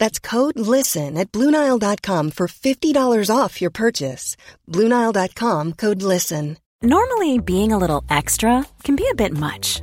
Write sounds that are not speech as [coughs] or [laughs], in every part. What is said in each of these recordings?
That's code LISTEN at Bluenile.com for $50 off your purchase. Bluenile.com code LISTEN. Normally, being a little extra can be a bit much,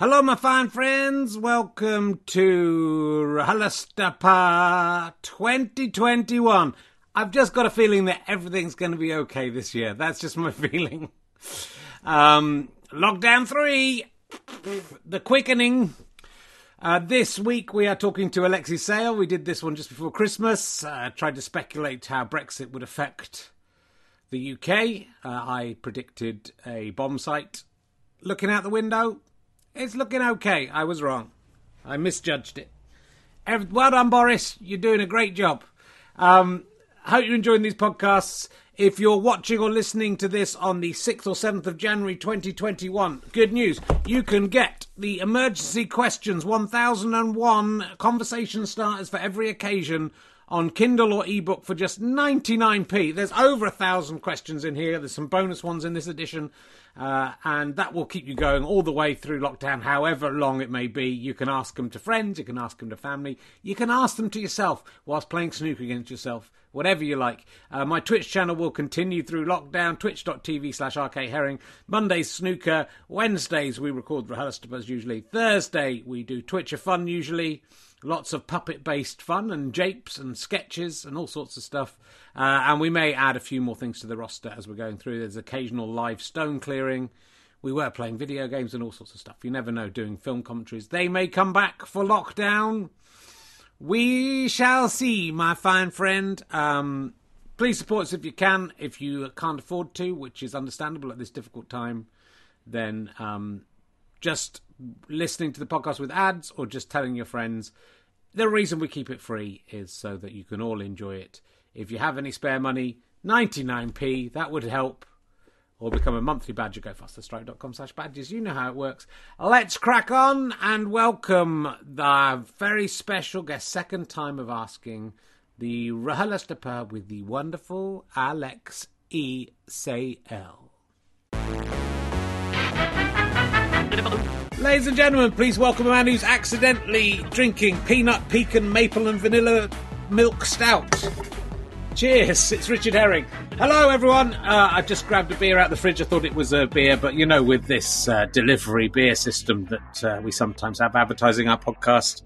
Hello, my fine friends. Welcome to RHLSTP 2021. I've just got a feeling that everything's going to be okay this year. That's just my [laughs] feeling. Um, lockdown 3, the quickening. Uh, this week we are talking to Alexei Sayle. We did this one just before Christmas. Uh, tried to speculate how Brexit would affect the UK. Uh, I predicted a bomb site looking out the window it's looking okay. I was wrong. I misjudged it. Well done, Boris. You're doing a great job. Um, hope you're enjoying these podcasts. If you're watching or listening to this on the 6th or 7th of January 2021, good news. You can get the emergency questions 1001 conversation starters for every occasion on Kindle or ebook for just 99p. There's over a thousand questions in here. There's some bonus ones in this edition. Uh, and that will keep you going all the way through lockdown, however long it may be. You can ask them to friends, you can ask them to family, you can ask them to yourself whilst playing snooker against yourself, whatever you like. Uh, my Twitch channel will continue through lockdown, twitch.tv slash rkherring. Mondays, snooker. Wednesdays, we record RHLSTP usually. Thursday, we do Twitcher fun usually. Lots of puppet based fun and japes and sketches and all sorts of stuff. Uh, and we may add a few more things to the roster as we're going through. There's occasional live stone clearing. We were playing video games and all sorts of stuff. You never know, doing film commentaries. They may come back for lockdown. We shall see, my fine friend. Um, please support us if you can. If you can't afford to, which is understandable at this difficult time, then um, just listening to the podcast with ads or just telling your friends. The reason we keep it free is so that you can all enjoy it. If you have any spare money, 99p, that would help. or become a monthly badger, go fasterstripe.com slash badges. You know how it works. Let's crack on and welcome the very special guest, second time of asking, the RHLSTP with the wonderful Alex E. Sayel. Ladies and gentlemen, please welcome a man who's accidentally drinking peanut, pecan, maple, and vanilla milk stout. Cheers, it's Richard Herring. Hello, everyone. Uh, I just grabbed a beer out of the fridge. I thought it was a beer, but you know, with this uh, delivery beer system that uh, we sometimes have advertising our podcast,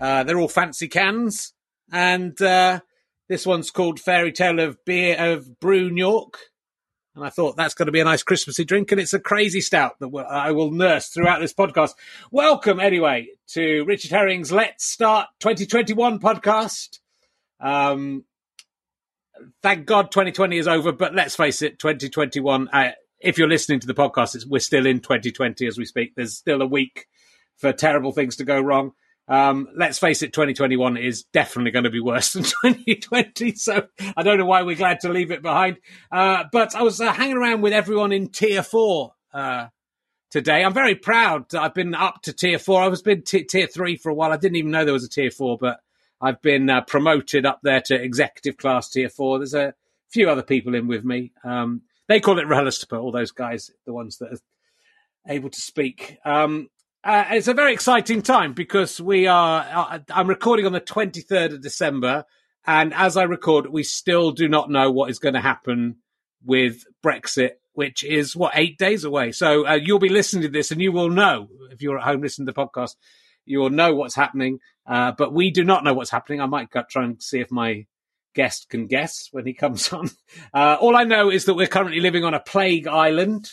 uh, they're all fancy cans. And uh, this one's called Fairy Tale of Beer of Brew York. And I thought that's going to be a nice Christmassy drink, and it's a crazy stout that I will nurse throughout this podcast. Welcome, anyway, to Richard Herring's Let's Start 2021 podcast. Um, thank God 2020 is over, but let's face it, 2021, uh, if you're listening to the podcast, we're still in 2020 as we speak. There's still a week for terrible things to go wrong. Um, let's face it, 2021 is definitely going to be worse [laughs] than 2020. So I don't know why we're glad to leave it behind. Uh, but I was uh, hanging around with everyone in tier four uh, today. I'm very proud. I've been up to tier four. I was been t- tier three for a while. I didn't even know there was a tier four, but I've been uh, promoted up there to executive class tier four. There's a few other people in with me. Um, they call it RHLSTP, all those guys, the ones that are able to speak. Um, uh, it's a very exciting time because we are, uh, I'm recording on the 23rd of December. And as I record, we still do not know what is going to happen with Brexit, which is what, eight days away. So uh, you'll be listening to this and you will know if you're at home listening to the podcast you will know what's happening. Uh, but we do not know what's happening. I might try and see if my guest can guess when he comes [laughs] on. Uh, all I know is that we're currently living on a plague island.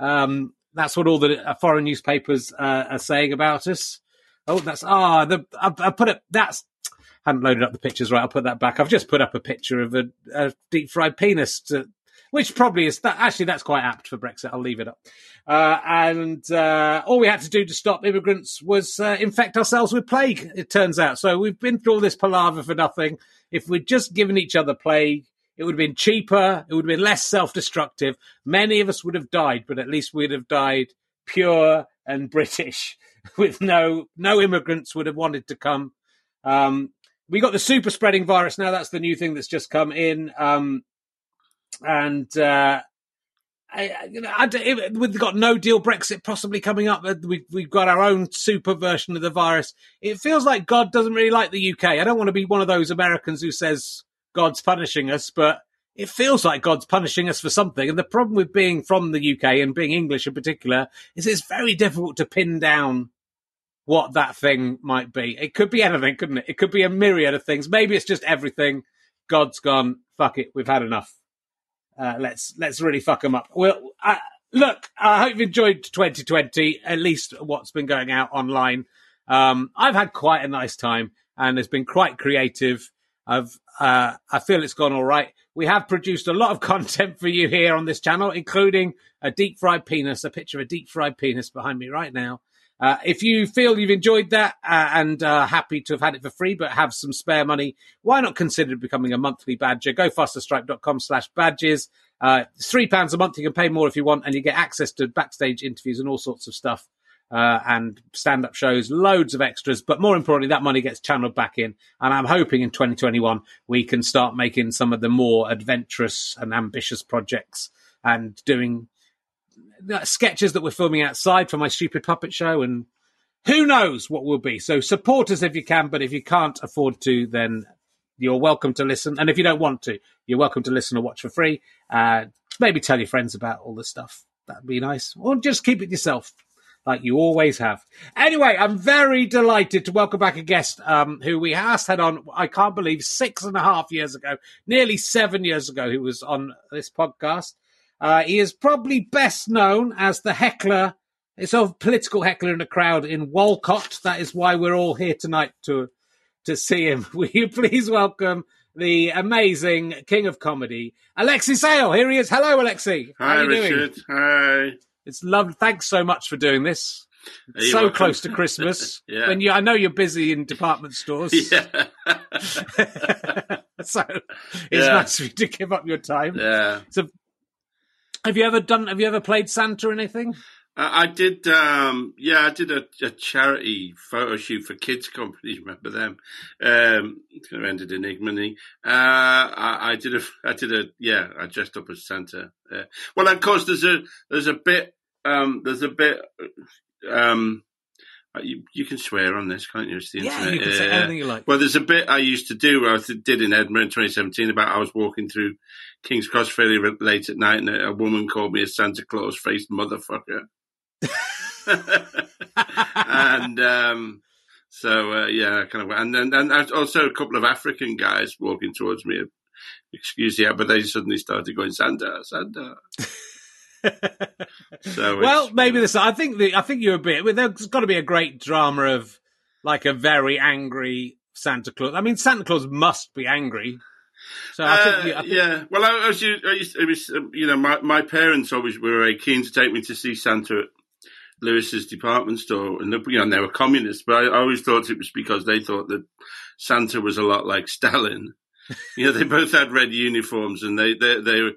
Um, that's what all the uh, foreign newspapers uh, are saying about us. Oh, that's ah, the I, I put it. That's I haven't loaded up the pictures right. I'll put that back. I've just put up a picture of a, a deep fried penis to which probably is that actually that's quite apt for Brexit. I'll leave it up. Uh, and uh, all we had to do to stop immigrants was uh, infect ourselves with plague. It turns out. So we've been through all this palaver for nothing. If we'd just given each other plague, it would have been cheaper. It would have been less self-destructive. Many of us would have died, but at least we'd have died pure and [laughs] British, with no no immigrants would have wanted to come. Um, we got the super spreading virus now. That's the new thing that's just come in. Um, and uh, I, you know, I, we've got no deal Brexit possibly coming up. We've, we've got our own super version of the virus. It feels like God doesn't really like the UK. I don't want to be one of those Americans who says God's punishing us, but it feels like God's punishing us for something. And the problem with being from the UK and being English in particular is it's very difficult to pin down what that thing might be. It could be anything, couldn't it? It could be a myriad of things. Maybe it's just everything. God's gone. Fuck it. We've had enough. Uh, let's let's really fuck them up. Well, look, I hope you enjoyed 2020. At least what's been going out online. Um, I've had quite a nice time, and it's been quite creative. I've uh, I feel it's gone all right. We have produced a lot of [laughs] content for you here on this channel, including a deep fried penis, a picture of a deep fried penis behind me right now. Uh, if you feel you've enjoyed that uh, and uh, happy to have had it for free, but have some spare money, why not consider becoming a monthly badger? Go fasterstripe.com slash badges. Uh, it's three pounds a month. You can pay more if you want, and you get access to backstage interviews and all sorts of stuff. Uh, and stand up shows, loads of extras. But more importantly, that money gets channeled back in. And I'm hoping in 2021 we can start making some of the more adventurous and ambitious projects and doing sketches that we're filming outside for my stupid puppet show, and who knows what will be. So support us if you can, but if you can't afford to, then you're welcome to listen. And if you don't want to, you're welcome to listen or watch for free. Uh, maybe tell your friends about all this stuff. That'd be nice. Or just keep it yourself, like you always have. Anyway, I'm very delighted to welcome back a guest um, who we asked had on, I can't believe, six and a half years ago, nearly seven years ago, who was on this podcast. Uh, he is probably best known as the heckler, a sort of political heckler in the crowd in Wolcott. That is why we're all here tonight to to see him. [laughs] Will you please welcome the amazing king of comedy, Alexei Sayle? Here he is. Hello, Alexei. Hi, How are you Richard. Doing? Hi. It's lovely. Thanks so much for doing this. So welcome? close to Christmas. [laughs] yeah. When you, I know you're busy in department stores. [laughs] Yeah. [laughs] so it's yeah. nice for you to give up your time. Yeah. So Have you ever done? Have you ever played Santa or anything? Uh, I did. Um, yeah, I did a, a, charity photo shoot for kids company. Remember them? Um, kind of ended in ignominy. Uh, I, I, did a. I did a. Yeah, I dressed up as Santa. Uh, well, of course, there's a there's a bit. Um, there's a bit. Um, uh, you, you can swear on this, can't you? It's the yeah, internet. you can say anything you like. Well, there's a bit I used to do. I did in Edinburgh in 2017 about I was walking through King's Cross fairly late at night, and a, a woman called me a Santa Claus faced motherfucker. [laughs] and um, so uh, yeah, kind of, and then and, and also a couple of African guys walking towards me. Excuse me, but they suddenly started going Santa, Santa. [laughs] [laughs] so well, maybe this. I think the, I think you're a bit. There's got to be a great drama of like a very angry Santa Claus. I mean, Santa Claus must be angry. So I think, uh, I think... yeah. Well, I, I, was, I used, it was, um, you know, my, my parents always were very keen to take me to see Santa at Lewis's department store, and you know, they were communists. But I, I always thought it was because they thought that Santa was a lot like Stalin. [laughs] you know, they both had red uniforms, and they they they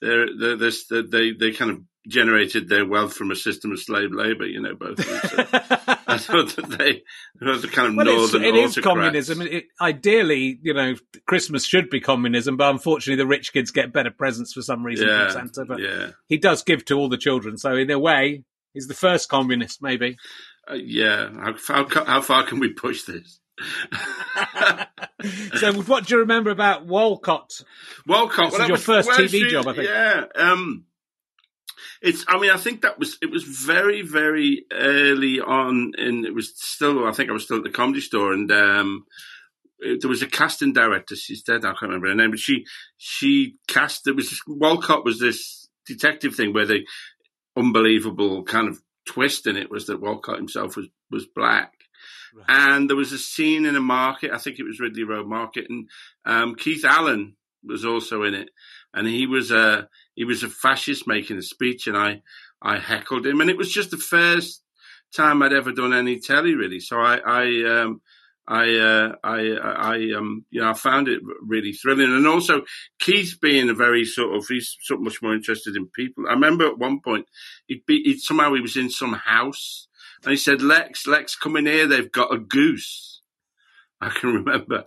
they're, they're, they're, they they kind of generated their wealth from a system of slave labor. You know, both. So [laughs] I thought that they were the kind of well, northern. It is communism. It, ideally, you know, Christmas should be communism, but unfortunately, the rich kids get better presents for some reason yeah, from Santa. But yeah. he does give to all the children, so in a way, he's the first communist, maybe. Uh, yeah. How, how, how far can we push this? [laughs] so, what do you remember about Wolcott? Wolcott, well, was your was, first TV job, I think. Yeah, um, it's. I mean, I think that was. It was very, very early on, and it was still. I think I was still at the comedy store, and um, it, there was a casting director. She's dead. I can't remember her name, but she she cast. It was Wolcott was this detective thing where the unbelievable kind of twist in it was that Wolcott himself was was black Right. And there was a scene in a market, I think it was Ridley Road Market, and um, Keith Allen was also in it, and he was a he was a fascist making a speech, and I I heckled him, and it was just the first time I'd ever done any telly really, so I I um, I, uh, I, I, um, you know, I found it really thrilling, and also Keith being a very sort of, he's so much more interested in people. I remember at one point, he'd be, he'd, somehow he was in some house, and he said, Lex, Lex, come in here. They've got a goose. [laughs] I can remember,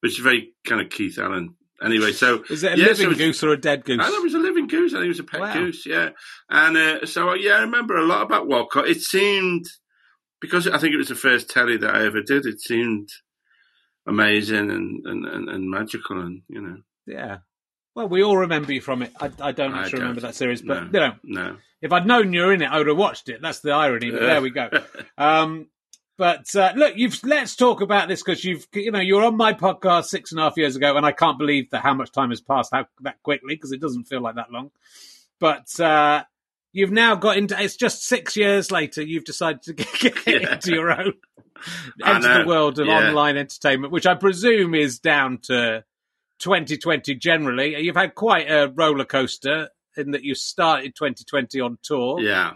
which is very kind of Keith Allen. Anyway, so is it a yeah, living so was, goose or a dead goose? I thought it was a living goose. I think it was a pet wow. goose. Yeah, and uh, so yeah, I remember a lot about Wolcott. It seemed because I think it was the first telly that I ever did. It seemed amazing and and, and, and magical, and you know. Yeah, well, we all remember you from it. I, I don't I actually don't. remember that series, but no, you know, no. If I'd known you were in it, I would have watched it. That's the irony. But there we go. [laughs] Um, but uh, look, you've let's talk about this because you've you know you're on my podcast six and a half years ago, and I can't believe that how much time has passed how, that quickly because it doesn't feel like that long. But uh, you've now got into it's just six years later. You've decided to [laughs] get, yeah. into your own enter [laughs] the world of yeah. online entertainment, which I presume is down to 2020 generally. You've had quite a roller coaster in that you started 2020 on tour. Yeah.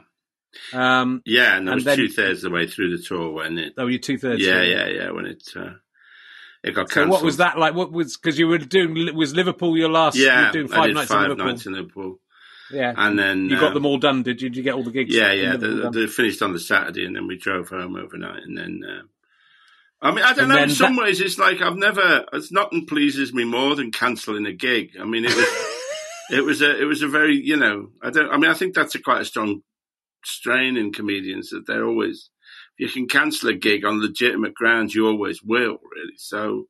Um, yeah, and I was two thirds of the way through the tour when it. Oh, you two thirds. Yeah, yeah, yeah. When it uh, it got cancelled. So what was that like? What was because you were doing was Liverpool your last? Yeah, you were doing five I did nights five in Liverpool. nights in Liverpool. Yeah, and then you got um, them all done. Did you? Did you get all the gigs? Yeah, yeah. They, they, finished on the Saturday, and then we drove home overnight, and then. Uh, I mean, I don't and know. In some that... ways, it's like I've never. It's nothing pleases me more than cancelling a gig. I mean, it was, [laughs] it was a, it was a very, you know, I don't. I mean, I think that's a quite a strong strain in comedians that they're always. If you can cancel a gig on legitimate grounds, you always will, really. So,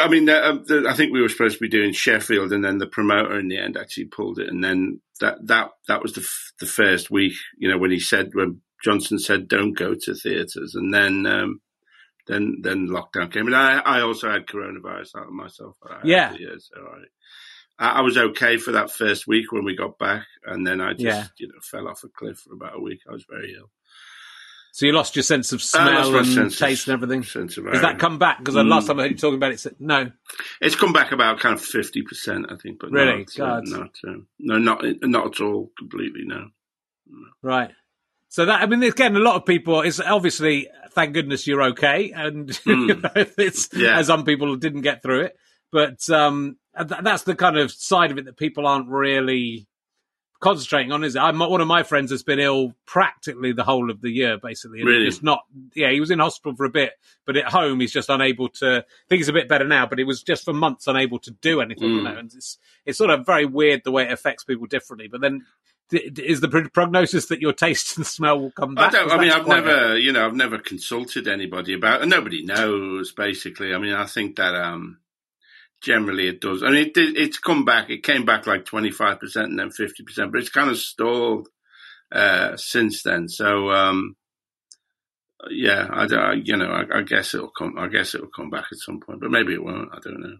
I mean, um, the, I think we were supposed to be doing Sheffield, and then the promoter in the end actually pulled it, and then that that that was the f- the first week, you know, when he said when Johnson said, "Don't go to theatres," and then um, then then lockdown came, and I, I also had coronavirus out of myself. yeah, yeah, so I, I was okay for that first week when we got back, and then I just yeah. you know fell off a cliff for about a week. I was very ill. So you lost your sense of smell and taste and everything. Sense of Has that come back? Because the mm. last time I heard you talking about it, said no. It's come back about kind of fifty percent, I think, but really, not, uh, not uh, no, not not at all, completely, no. no. Right. So that I mean, again, a lot of people It's obviously thank goodness you're okay, and mm. [laughs] you know, it's yeah. as some people didn't get through it. But um, that's the kind of side of it that people aren't really concentrating on, is it? I'm, one of my friends has been ill practically the whole of the year, basically. Really? Just not, yeah, he was in hospital for a bit, but at home he's just unable to. I think he's a bit better now, but he was just for months unable to do anything. Mm. You know, and it's it's sort of very weird the way it affects people differently. But then is the prognosis that your taste [laughs] and smell will come back? I, don't. I mean, I've never, you know, I've never consulted anybody about, and nobody knows. Basically, I mean, I think that um, generally it does. I mean, it, it's come back. It came back like twenty five percent and then fifty percent, but it's kind of stalled uh, since then. So, um, yeah, I, I you know, I, I, guess it'll come. I guess it'll come back at some point, but maybe it won't. I don't know.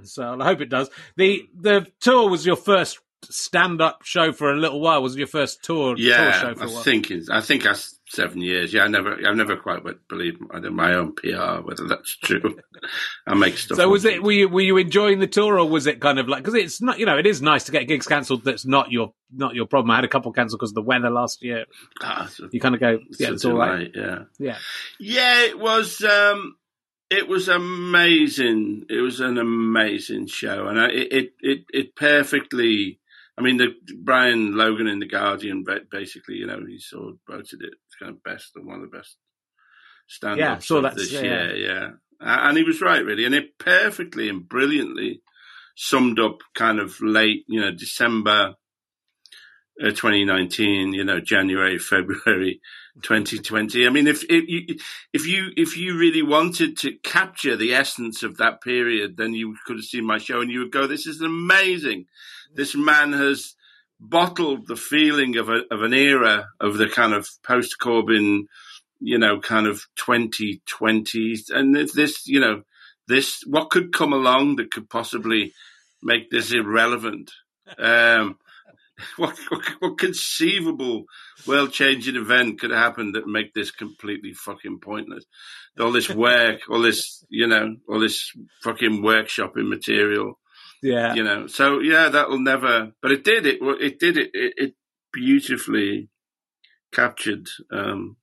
[laughs] so I hope it does. the The tour was your first stand up show for a little while. Was it your first tour? Yeah, tour show for I think I think that's seven years. Yeah, I never I never quite believed I did my own PR whether that's true. [laughs] I make stuff. So was it? Were you were you enjoying the tour, or was it kind of like because it's not you know it is nice to get gigs cancelled. That's not your not your problem. I had a couple cancelled because of the weather last year. Ah, you kind of go yeah, it's all right. Yeah, yeah, yeah. It was. um it was amazing. It was an amazing show, and I, it it it perfectly I mean, the Brian Logan in the Guardian basically, you know, he sort of voted it kind of best and one of the best stand-ups yeah, of this yeah, year. Yeah. yeah, and he was right, really, and it perfectly and brilliantly summed up kind of late, you know, December uh, 2019, you know, January, [laughs] February 2020. I mean, if, if you, if you, if you really wanted to capture the essence of that period, then you could have seen my show and you would go, this is amazing. This man has bottled the feeling of a, of an era of the kind of post Corbyn, you know, kind of 2020s. And this, you know, this, what could come along that could possibly make this irrelevant? Um, [laughs] what, what, what conceivable world changing event could happen that make this completely fucking pointless? All this [laughs] work, all this, you know, all this fucking workshopping material. Yeah. You know, so yeah, that'll never, but it did, it, it did, it, it, it beautifully captured, um,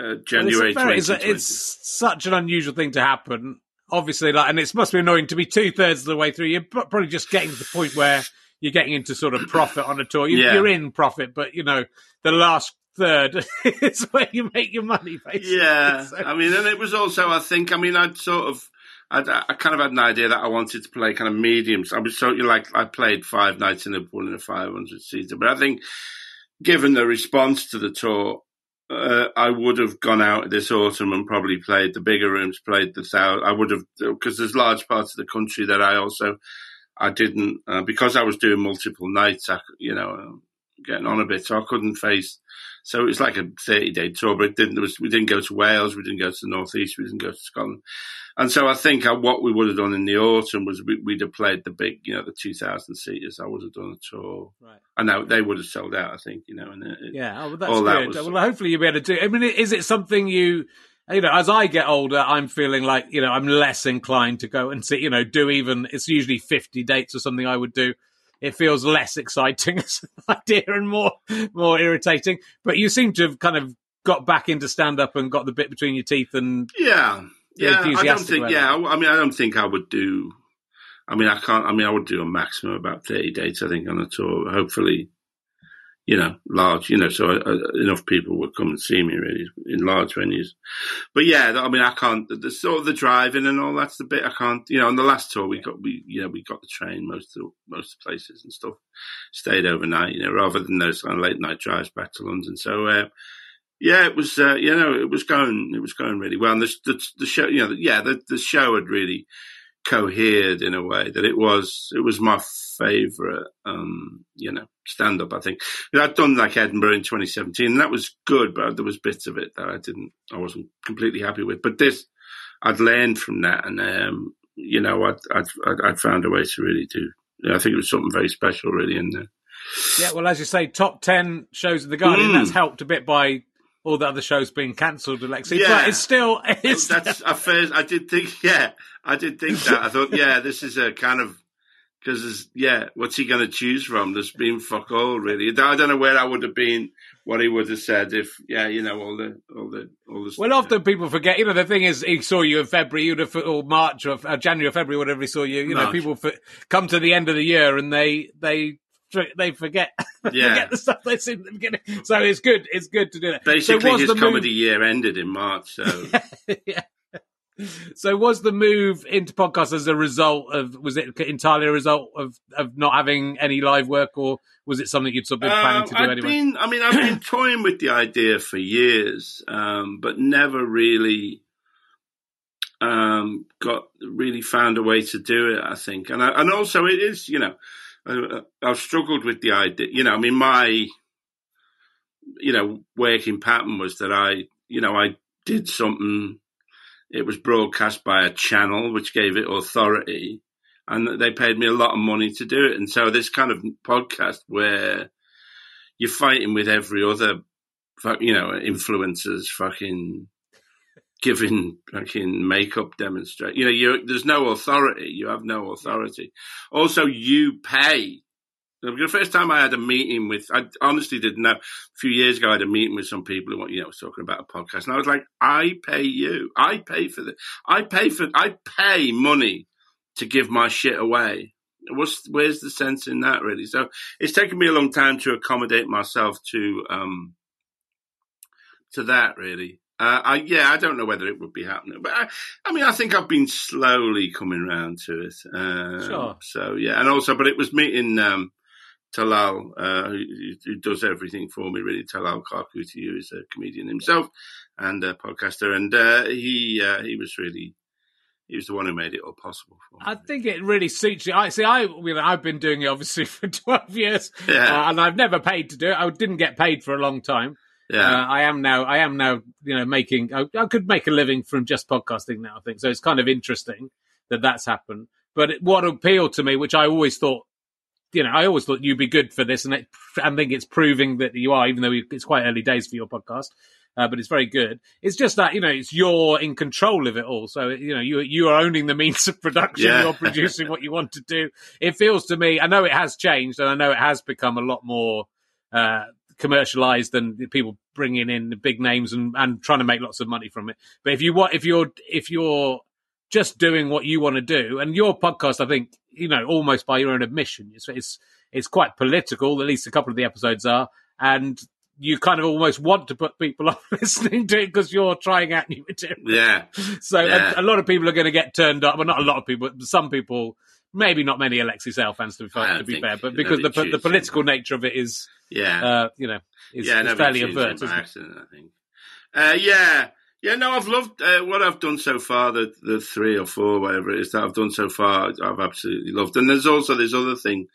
uh, January well, it's, very, it's, it's such an unusual thing to happen obviously, like, and it must be annoying to be two thirds of the way through. You're probably just getting to the point where you're getting into sort of profit on a tour. You, are in profit, but you know the last third [laughs] is where you make your money. Basically. Yeah, so. I mean, and it was also, I think, I mean, I'd sort of. I'd, i kind of had an idea that I wanted to play kind of mediums. I was sort of like I played five nights in Liverpool in a 500 seater, but I think given the response to the tour, uh, I would have gone out this autumn and probably played the bigger rooms, played the south. I would have because there's large parts of the country that I also I didn't uh, because I was doing multiple nights. I, you know, uh, getting on a bit, so I couldn't face. So it was like a thirty-day tour, but it didn't. Was, we didn't go to Wales, we didn't go to the northeast, we didn't go to Scotland, and so I think uh, what we would have done in the autumn was we, would have played the big, you know, the two thousand seaters. I would have done a tour, right? I know they would have sold out. I think, you know, and it, yeah, oh, well, that's good. That was, well, hopefully you'll be able to do. I mean, is it something you? You know, as I get older, I'm feeling like, you know, I'm less inclined to go and see, you know, do even, it's usually 50 dates or something I would do. It feels less exciting [laughs] as an idea and more, more irritating. But you seem to have kind of got back into stand up and got the bit between your teeth and. Yeah. Yeah. I don't think, yeah. I mean, I don't think I would do, I mean, I can't, I mean, I would do a maximum about 30 dates, I think, on a tour. Hopefully, you know, large, you know, so uh, enough people would come and see me really in large venues. But yeah, I mean, I can't, the, the, sort of the driving and all that's the bit I can't, you know, on the last tour we got, we, you know, we got the train most of the, most of places and stuff, stayed overnight, you know, rather than those kind of late night drives back to London. So, uh, yeah, it was, uh, you know, it was going, it was going really well. And the, the, the show, you know, yeah, the, the show had really, cohered in a way that it was it was my favorite um you know stand up i think. I'd done like edinburgh in 2017 and that was good but there was bits of it that i didn't i wasn't completely happy with. But this i'd learned from that and um you know i'd i'd, I'd found a way to really do i think it was something very special really in there. Yeah well as you say top 10 shows of the guardian mm. that's helped a bit by all the other shows being cancelled, Alexei. Yeah. But it's still. [laughs] It's That's at first. I did think. [laughs] Yeah, I did think that. I thought, yeah, this is a kind of because yeah, what's he going to choose from? There's been fuck all really. I don't know where I would have been, what he would have said if yeah, you know all the all the all the. Well, often people forget. You know, the thing is, he saw you in February, you'd have or March or uh, January or February, whatever he saw you. You know, people f- come to the end of the year and they they [laughs] they forget Yeah. forget the stuff they see at the beginning. So it's good. It's good to do that. Basically, so his the move- comedy year ended in March, so [laughs] yeah. So was the move into podcast as a result of was it entirely a result of of not having any live work or was it something you'd sort of been planning Um, to do I've anyway? been, I mean, I've been [clears throat] toying with the idea for years, um, but never really um, got really found a way to do it. I think, and I, and also it is, you know, I, I've struggled with the idea. You know, I mean, my you know working pattern was that I, you know, I did something. It was broadcast by a channel which gave it authority, and they paid me a lot of money to do it. And so this kind of podcast where you're fighting with every other, you know, influencers, fucking giving fucking makeup demonstrate. You know, you there's no authority. You have no authority. Also, you pay. The first time I had a meeting with, I honestly didn't know. A few years ago, I had a meeting with some people who, want you know, was talking about a podcast, and I was like, "I pay you. I pay for the. I pay for. I pay money to give my shit away. What's where's the sense in that really? So it's taken me a long time to accommodate myself to um to that really. Uh, I yeah, I don't know whether it would be happening, but I, I mean, I think I've been slowly coming round to it. Uh, Sure. So yeah, and also, but it was meeting um, Talal, uh, who, who does everything for me. Really, Talal Karkoutly, who is a comedian himself and a podcaster, and uh, he uh, he was really he was the one who made it all possible for me. I think it really suits you. I see. I, you know, I've been doing it obviously [laughs] for twelve years, Yeah. uh, and I've never paid to do it. I didn't get paid for a long time. Yeah. Uh, I am now. I am now. You know, making. I, I could make a living from just podcasting now. I think so. It's kind of interesting that that's happened. But it, what appealed to me, which I always thought, you know, I always thought you'd be good for this, and it, I think it's proving that you are, even though it's quite early days for your podcast. Uh, but it's very good. It's just that you know it's you're in control of it all. So you know you you are owning the means of production. Yeah. You're producing what you want to do. It feels to me. I know it has changed, and I know it has become a lot more uh, commercialized and people bringing in the big names and, and trying to make lots of money from it. But if you want, if you're if you're just doing what you want to do, and your podcast, I think you know almost by your own admission, it's it's, it's quite political. At least a couple of the episodes are, and you kind of almost want to put people [laughs] off listening to it because you're trying out new material. yeah. [laughs] So Yeah. a, a lot of people are going to get turned up. Well, not a lot of people, but some people. Maybe not many Alexei Sayle fans to be, fair, to be fair, but because the the political nature of it is, Yeah. uh, you know, is, yeah, is nobody fairly overt. it isn't by it? accident, I think. Uh, yeah, yeah. No, I've loved uh, what I've done so far. The the three or four, whatever it is that I've done so far, I've absolutely loved. And there's also this other thing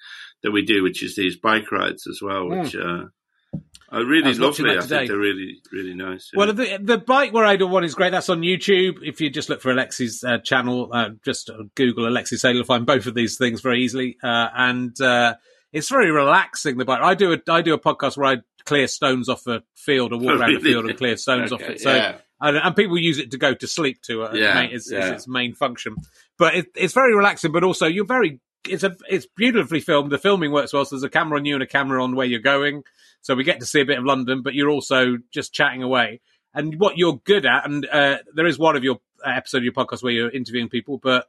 that we do, which is these bike rides as well, which uh, are Hmm. I really lovely. I think they're really really nice. yeah. Well, the, the bike rider one is great. That's on YouTube. If you just look for Alexei's uh, channel, uh, just Google Alexei Sayle, you'll find both of these things very easily. Uh, and uh, it's very relaxing. The bike. I do a I do a podcast where I clear stones off a field or walk [laughs] around a field and clear stones off it. So yeah. and, and people use it to go to sleep to. Uh, Yeah, main, it's, yeah. it's its main function. But it, it's very relaxing. But also, you're very. It's a. It's beautifully filmed. The filming works well. So there's a camera on you and a camera on where you're going. So we get to see a bit of London, but you're also just chatting away. And what you're good at, and uh, there is one of your uh, episode of your podcast where you're interviewing people, but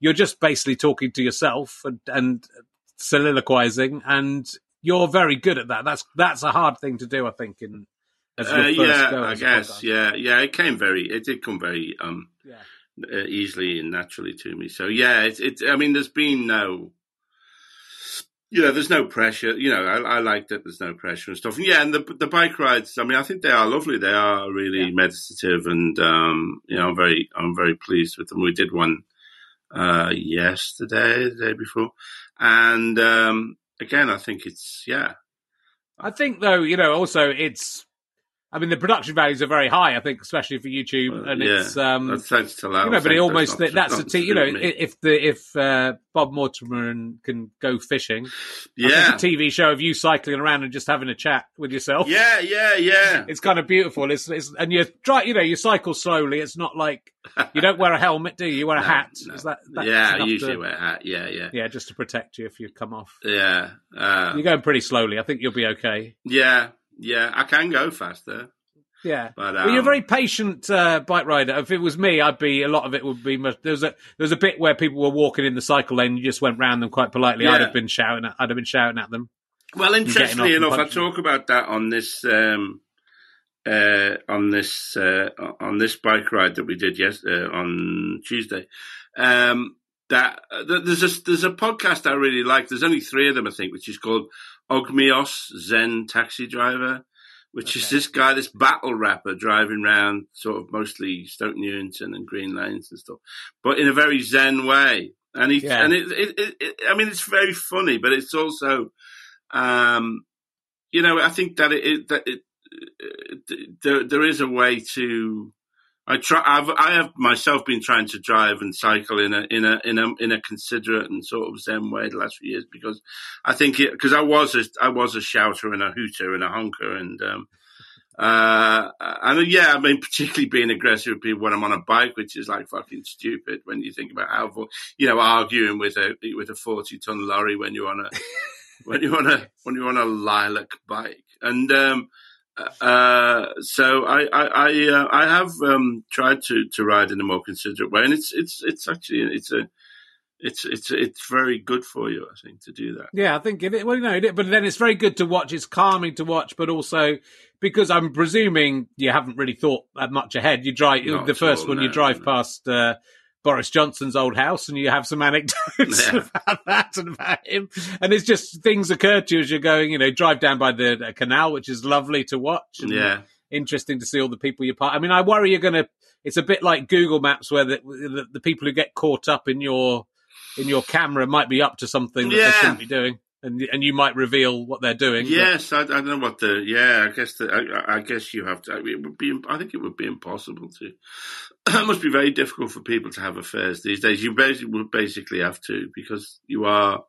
you're just basically talking to yourself and, and soliloquizing, and you're very good at that. That's that's a hard thing to do, I think. In Uh, first yeah, go I guess. Yeah, yeah. It came very. It did come very um Yeah. uh, easily and naturally to me. So yeah, it's. It, I mean, there's been no. You know, there's no pressure. You know, I, I like that there's no pressure and stuff. And yeah, and the the bike rides. I mean, I think they are lovely. They are really Yeah. meditative, and um, you know, I'm very I'm very pleased with them. We did one uh, yesterday, the day before, and um, again, I think it's yeah, I think though, you know, also it's I mean, the production values are very high. I think, especially for YouTube, and yeah, it's um, that's to you know, but it almost that's, that's, a t- you know, if the if uh, Bob Mortimer and can go fishing, yeah, a TV show of you cycling around and just having a chat with yourself. yeah, yeah, yeah. [laughs] It's kind of beautiful. It's, it's and you try, you know, you cycle slowly. It's not like you don't wear a helmet, do you? You wear a [laughs] No, hat. no. Is that, that's yeah, I usually to- wear a hat. Yeah, yeah, Yeah, just to protect you if you come off. yeah, uh, You're going pretty slowly. I think you'll be okay. yeah, yeah. I can go faster, Yeah. but um, well, you're a very patient uh, bike rider. If it was me, I'd be a lot of it would be. Much, there was a there was a bit where people were walking in the cycle lane. You just went round them quite politely. I'd have been shouting. At, I'd have been shouting at them. Well, interestingly enough, I talk about that on this um, uh, on this uh, on this bike ride that we did yes uh, on Tuesday. Um, that uh, there's a there's a podcast I really like. There's only three of them, I think, which is called Ogmios Zen Taxi Driver, which is this guy, this battle rapper driving around sort of mostly Stoke Newington and Green Lanes and stuff, but in a very Zen way. And he Yeah. and it, it, it, it, I mean, it's very funny, but it's also um, you know, I think that it, it that it, it, there there is a way to. I try. I've I have myself been trying to drive and cycle in a in a in a in a considerate and sort of zen way the last few years because I think it because I was a I was a shouter and a hooter and a honker and um uh and yeah I mean [laughs] particularly being aggressive with people when I'm on a bike which is like fucking stupid when you think about how you know arguing with a with a forty ton lorry when you're on a when you're on a when you're on a lilac bike and um uh so i i i, uh, I have um tried to to ride in a more considerate way and it's it's it's actually it's a it's it's it's very good for you i think to do that Yeah, I think it. Well, you know, it, but then it's very good to watch. It's calming to watch, but also because I'm presuming you haven't really thought that much ahead. You drive Not the first all, one. You drive no. past uh, Boris Johnson's old house, and you have some anecdotes Yeah. [laughs] about that and about him. And it's just things occur to you as you're going. You know, drive down by the canal, which is lovely to watch. And yeah interesting to see all the people you part. I mean, I worry you're going to. It's a bit like Google Maps, where the, the the people who get caught up in your in your camera might be up to something that they shouldn't be doing, and and you might reveal what they're doing. but- yes I, I don't know what the yeah i guess the, I, I guess you have to it would be i think it would be impossible to [clears throat] it must be very difficult for people to have affairs these days you basically would basically have to because you are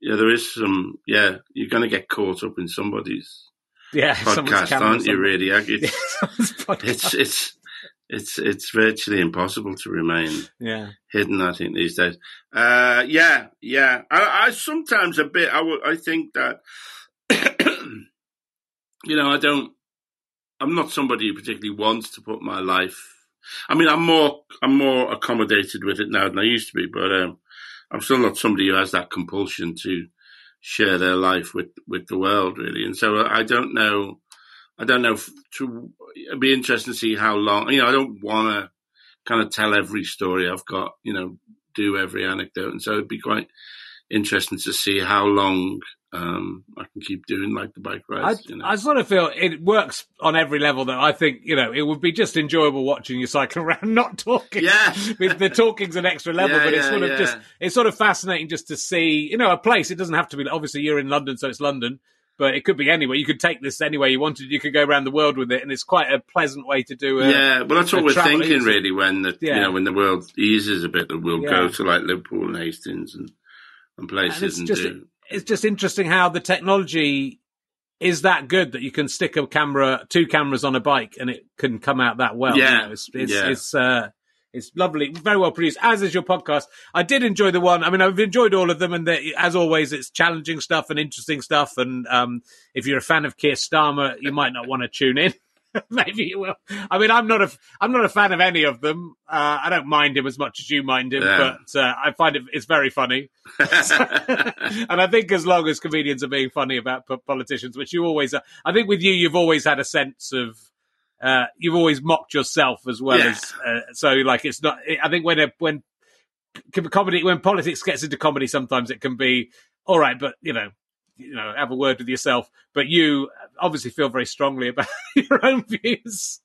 yeah there is some yeah you're going to get caught up in somebody's yeah. podcast aren't you really [laughs] It's- it's it's it's it's virtually impossible to remain yeah. hidden. I think these days. Uh, yeah, yeah. I, I sometimes a bit. I would. I think that [clears throat] you know. I don't. I'm not somebody who particularly wants to put my life. I mean, I'm more. I'm more accommodated with it now than I used to be, but um, I'm still not somebody who has that compulsion to share their life with with the world, really. And so I don't know. I don't know. To it'd be interesting to see how long. You know, I don't want to kind of tell every story I've got. You know, do every anecdote, and so it'd be quite interesting to see how long um, I can keep doing like the bike I, rides. you know. I sort of feel it works on every level. Though I think you know it would be just enjoyable watching you cycle [laughs] around, not talking. Yeah. the talking's an extra level, Yeah, but it's yeah, sort of yeah. just it's sort of fascinating just to see you know a place. It doesn't have to be obviously you're in London, so it's London, but it could be anywhere. You could take this anywhere you wanted. You could go around the world with it, and it's quite a pleasant way to do it. yeah, well, that's what we're thinking, easy. really. When the you know when the world eases a bit, that we'll go to like Liverpool and Hastings and, and places it's and, just do. it's just interesting how the technology is that good that you can stick a camera, two cameras on a bike, and it can come out that well. Yeah. You know, it's it's Yeah. it's, uh, it's lovely, very well produced. As is your podcast. I did enjoy the one. I mean, I've enjoyed all of them, and as always, it's challenging stuff and interesting stuff. And um, if you're a fan of Keir Starmer, you might not want to tune in. [laughs] [laughs] Maybe you will. I mean, I'm not a I'm not a fan of any of them. Uh, I don't mind him as much as you mind him, Yeah. but uh, I find it it's very funny. [laughs] [laughs] and I think as long as comedians are being funny about po- politicians, which you always are, I think with you, you've always had a sense of, uh, you've always mocked yourself as well Yeah. as, uh, so like it's not, I think when, a, when comedy, when politics gets into comedy, sometimes it can be, all right, but you know, you know, have a word with yourself, but you obviously feel very strongly about [laughs] your own views.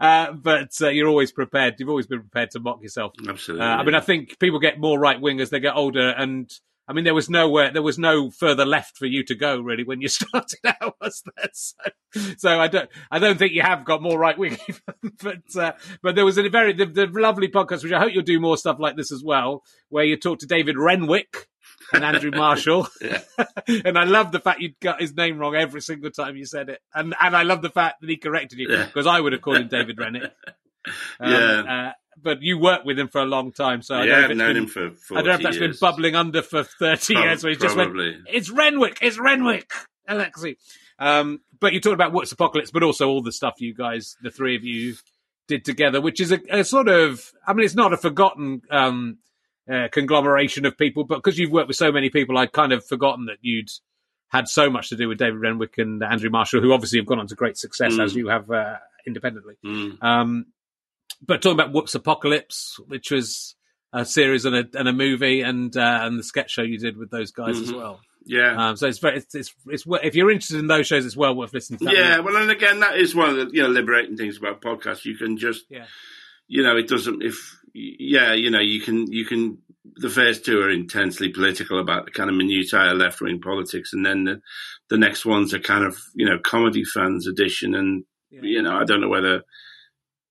Uh, but uh, you're always prepared. You've always been prepared to mock yourself. Absolutely. Uh, I mean, I think people get more right wing as they get older, and I mean, there was nowhere, there was no further left for you to go really when you [laughs] started out, was there? [laughs] So, so I don't, I don't think you have got more right wing, but uh, but there was a very the, the lovely podcast, which I hope you'll do more stuff like this as well, where you talk to David Renwick and Andrew Marshall. [laughs] [laughs] and I love the fact you got his name wrong every single time you said it, and and I love the fact that he corrected you because. I would have called him David Renwick. [laughs] Um, yeah. Uh, but you worked with him for a long time, so I yeah, don't know if known been, him for. I don't know if that's years. been bubbling under for thirty Prob- years. Where he just went, "It's Renwick, it's Renwick, Alexi." Um, but you talked about Whoops Apocalypse, but also all the stuff you guys, the three of you, did together, which is a, a sort of. I mean, it's not a forgotten um, uh, conglomeration of people, but because you've worked with so many people, I'd kind of forgotten that you'd had so much to do with David Renwick and Andrew Marshall, who obviously have gone on to great success Mm. as you have uh, independently. Mm. Um, but talking about Whoops Apocalypse, which was a series and a, and a movie, and uh, and the sketch show you did with those guys as Mhm. well. Yeah. Um, so it's very, it's, it's, it's if you're interested in those shows, it's well worth listening to. That yeah, movie. well, and again, that is one of the you know liberating things about podcasts. You can just, Yeah. you know, it doesn't. If yeah, you know, you can you can. The first two are intensely political about the kind of minutiae of left wing politics, and then the the next ones are kind of you know comedy fans edition, and Yeah. you know, I don't know whether.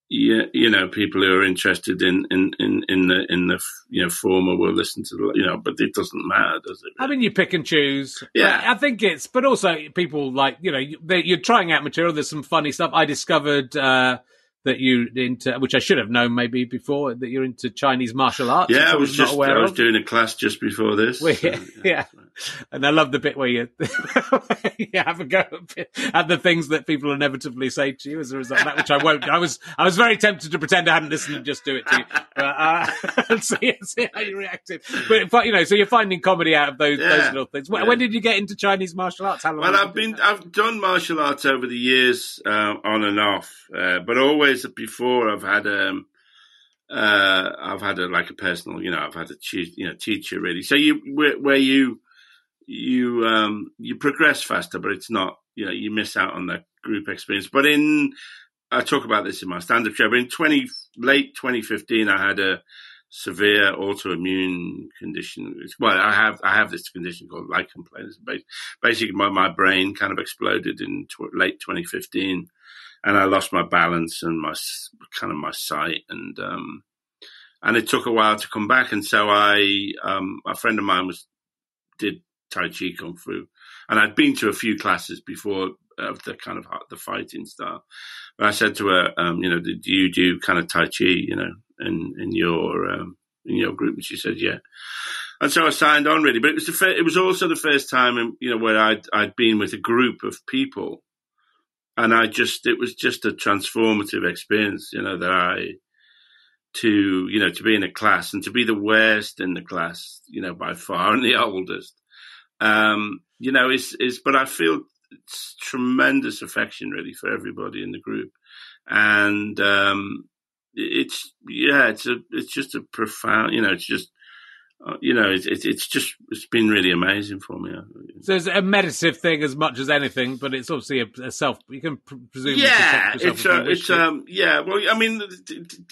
Yeah, you know, people who are interested in, in, in, in the in the you know former will listen to the you know, but it doesn't matter, does it? I mean, you pick and choose. Yeah. I think it's, but also people like you know you- they, you're trying out material. There's some funny stuff. I discovered uh, that you into, which I should have known maybe before, that you're into Chinese martial arts. yeah, I was just I was doing a class just before this. So, [laughs] yeah, yeah. [laughs] And I love the bit where you, [laughs] you have a go at, the things that people inevitably say to you as a result of that, which I won't. I was I was very tempted to pretend I hadn't listened and just do it to you, but uh, and [laughs] see, see how you reacted. But, you know, so you're finding comedy out of those those little things. When, yeah. when did you get into Chinese martial arts? How long? Well, I've been I've done martial arts over the years, uh, on and off, uh, but always before I've had um, uh, I've had a like a personal, you know, I've had a you know teacher really. So you where, where you you um, you progress faster, but it's not you know you miss out on that group experience. But in I talk about this in my stand-up show. But in twenty late 2015, I had a severe autoimmune condition. Well, I have I have this condition called lichen planus. Basically, my, my brain kind of exploded in tw- late 2015, and I lost my balance and my kind of my sight, and um, and it took a while to come back. And so I, um, a friend of mine was did Tai Chi Kung Fu, and I'd been to a few classes before of the kind of the fighting style. But I said to her, um, you know, do you do kind of Tai Chi, you know, in in your um, in your group? And she said, yeah. And so I signed on really, but it was the fir- it was also the first time, um, you know, where I'd I'd been with a group of people, and I just it was just a transformative experience, you know, that I to you know to be in a class and to be the worst in the class, you know, by far [laughs] and the oldest, um, you know, is is but I feel tremendous affection really for everybody in the group, and um, it's yeah, it's a it's just a profound, you know, it's just. Uh, you know, it's it's it's just it's been really amazing for me. So it's a meditative thing as much as anything, but it's obviously a, a self. You can pr- presumably yeah, protect it's if you uh, it's um yeah. Well, I mean,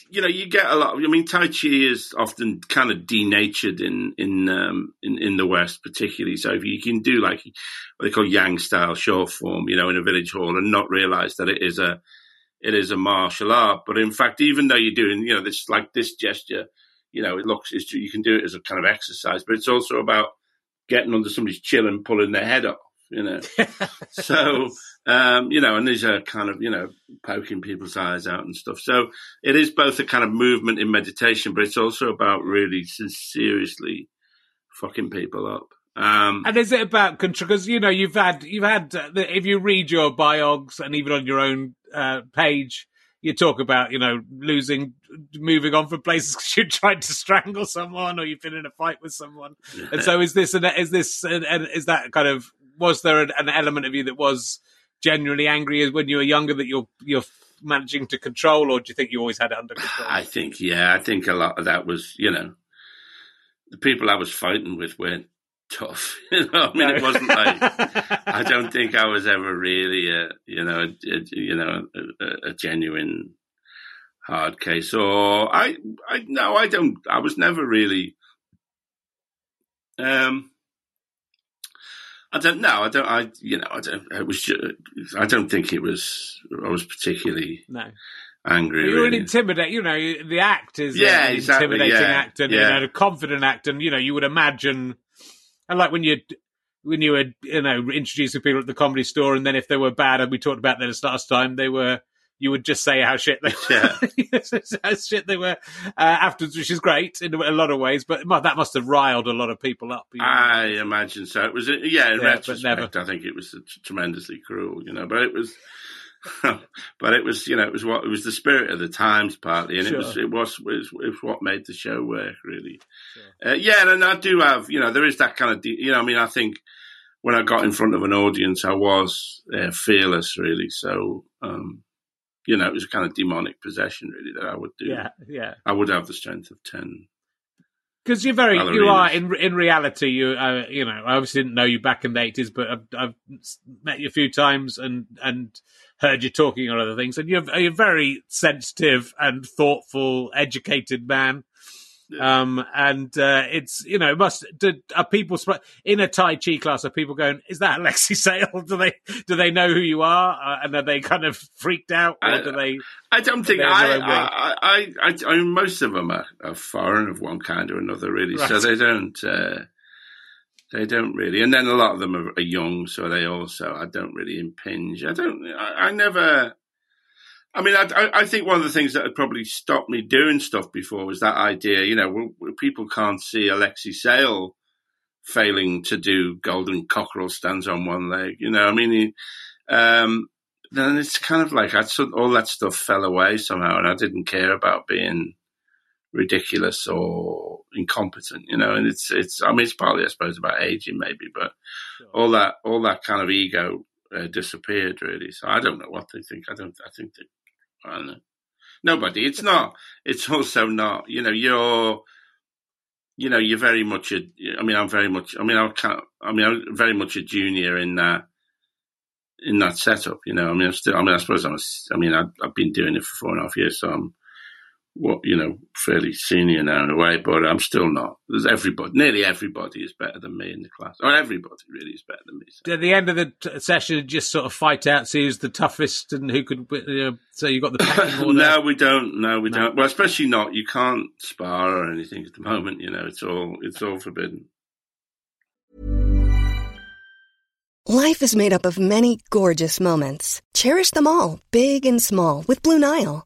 you know, you get a lot. Of, I mean, Tai Chi is often kind of denatured in in um in, in the West, particularly. So if you can do like what they call Yang style short form, you know, in a village hall, and not realize that it is a it is a martial art. But in fact, even though you're doing, you know, this like this gesture, you know, it looks it's, you can do it as a kind of exercise, but it's also about getting under somebody's chin and pulling their head off. You know, [laughs] so um, you know, and these are kind of you know poking people's eyes out and stuff. So it is both a kind of movement in meditation, but it's also about really seriously fucking people up. Um, And is it about control? Because you know you've had you've had uh, the, if you read your biogs and even on your own uh, page, you talk about you know losing, moving on from places [laughs] because you tried to strangle someone or you've been in a fight with someone. And so is this an, is this an, an, is that kind of was there an, an element of you that was genuinely angry as when you were younger that you're you're managing to control, or do you think you always had it under control? I think, yeah, I think a lot of that was, you know, the people I was fighting with weren't tough. [laughs] You know, I mean, it wasn't like I don't [laughs] think I was ever really a, you know, a, a- you know, a, a genuine hard case. Or I, I no, I don't. I was never really. Um, I don't know. I don't. I you know. I don't. It was. Just, I don't think it was. I was particularly No. angry. You're an really. intimidate. You know, the act is Yeah, an exactly, intimidating yeah, act and yeah. you know, a confident act, and you know, you would imagine, and like when you when you were you know introducing people at the comedy store, and then if they were bad, and we talked about that last time, they were. You would just say how shit they Yeah. [laughs] [laughs] how shit they were uh, afterwards, which is great in a lot of ways. But that must have riled a lot of people up. you know. I imagine so. It was, yeah, in Yeah, but retrospect, I think it was tremendously cruel, you know, but it was, [laughs] but it was, you know, it was what, it was the spirit of the times partly, and it was, it was, it was, it was what made the show work, really. Uh, yeah, and I do have, you know, there is that kind of, you know, I mean, I think when I got in front of an audience, I was uh, fearless, really. So, um, you know, it was a kind of demonic possession, really, that I would do. yeah, yeah. I would have the strength of 10. Because you're very, you are in in reality. You, uh, you know, I obviously didn't know you back in the eighties, but I've, I've met you a few times and and heard you talking on other things, and you're, a very sensitive and thoughtful, educated man. Um, and uh, it's you know, must do, are people in a Tai Chi class? Are people going? Is that Alexei [laughs] Sayle? Do they do they know who you are? Uh, and are they kind of freaked out, or I- do they? I don't think I, their own way. I, I, I, I mean, most of them are, are foreign of one kind or another, really. So they don't, uh, they don't really. And then a lot of them are, are young, so they also, I don't really impinge. I don't, I, I never. I mean, I, I, think one of the things that had probably stopped me doing stuff before was that idea. You know, people can't see Alexei Sayle failing to do golden cockerel stands on one leg. You know, I mean, um, then it's kind of like I sort all that stuff fell away somehow, and I didn't care about being ridiculous or incompetent, you know. And it's it's I mean it's partly I suppose about aging maybe, but all that all that kind of ego uh, disappeared really. So I don't know what they think. I don't. I think that I don't know. Nobody. It's not. It's also not. You know, you're. You know, you're very much a. I mean, I'm very much. I mean, I can't. I mean, I'm very much a junior in that in that setup. You know, I mean, I'm still. I mean, I suppose I'm. A, I mean, I've, I've been doing it for four and a half years, so I'm. What you know, fairly senior now in a way, but I'm still not. There's everybody, nearly everybody is better than me in the class, or everybody really is better than me. So. At the end of the t- session, just sort of fight out, see who's the toughest and who could. You know, so you got the [laughs] pecking order. no, we don't. No, we No. don't. Well, especially not. You can't spar or anything at the moment. You know, it's all it's all forbidden. Life is made up of many gorgeous moments. Cherish them all, big and small, with Blue Nile.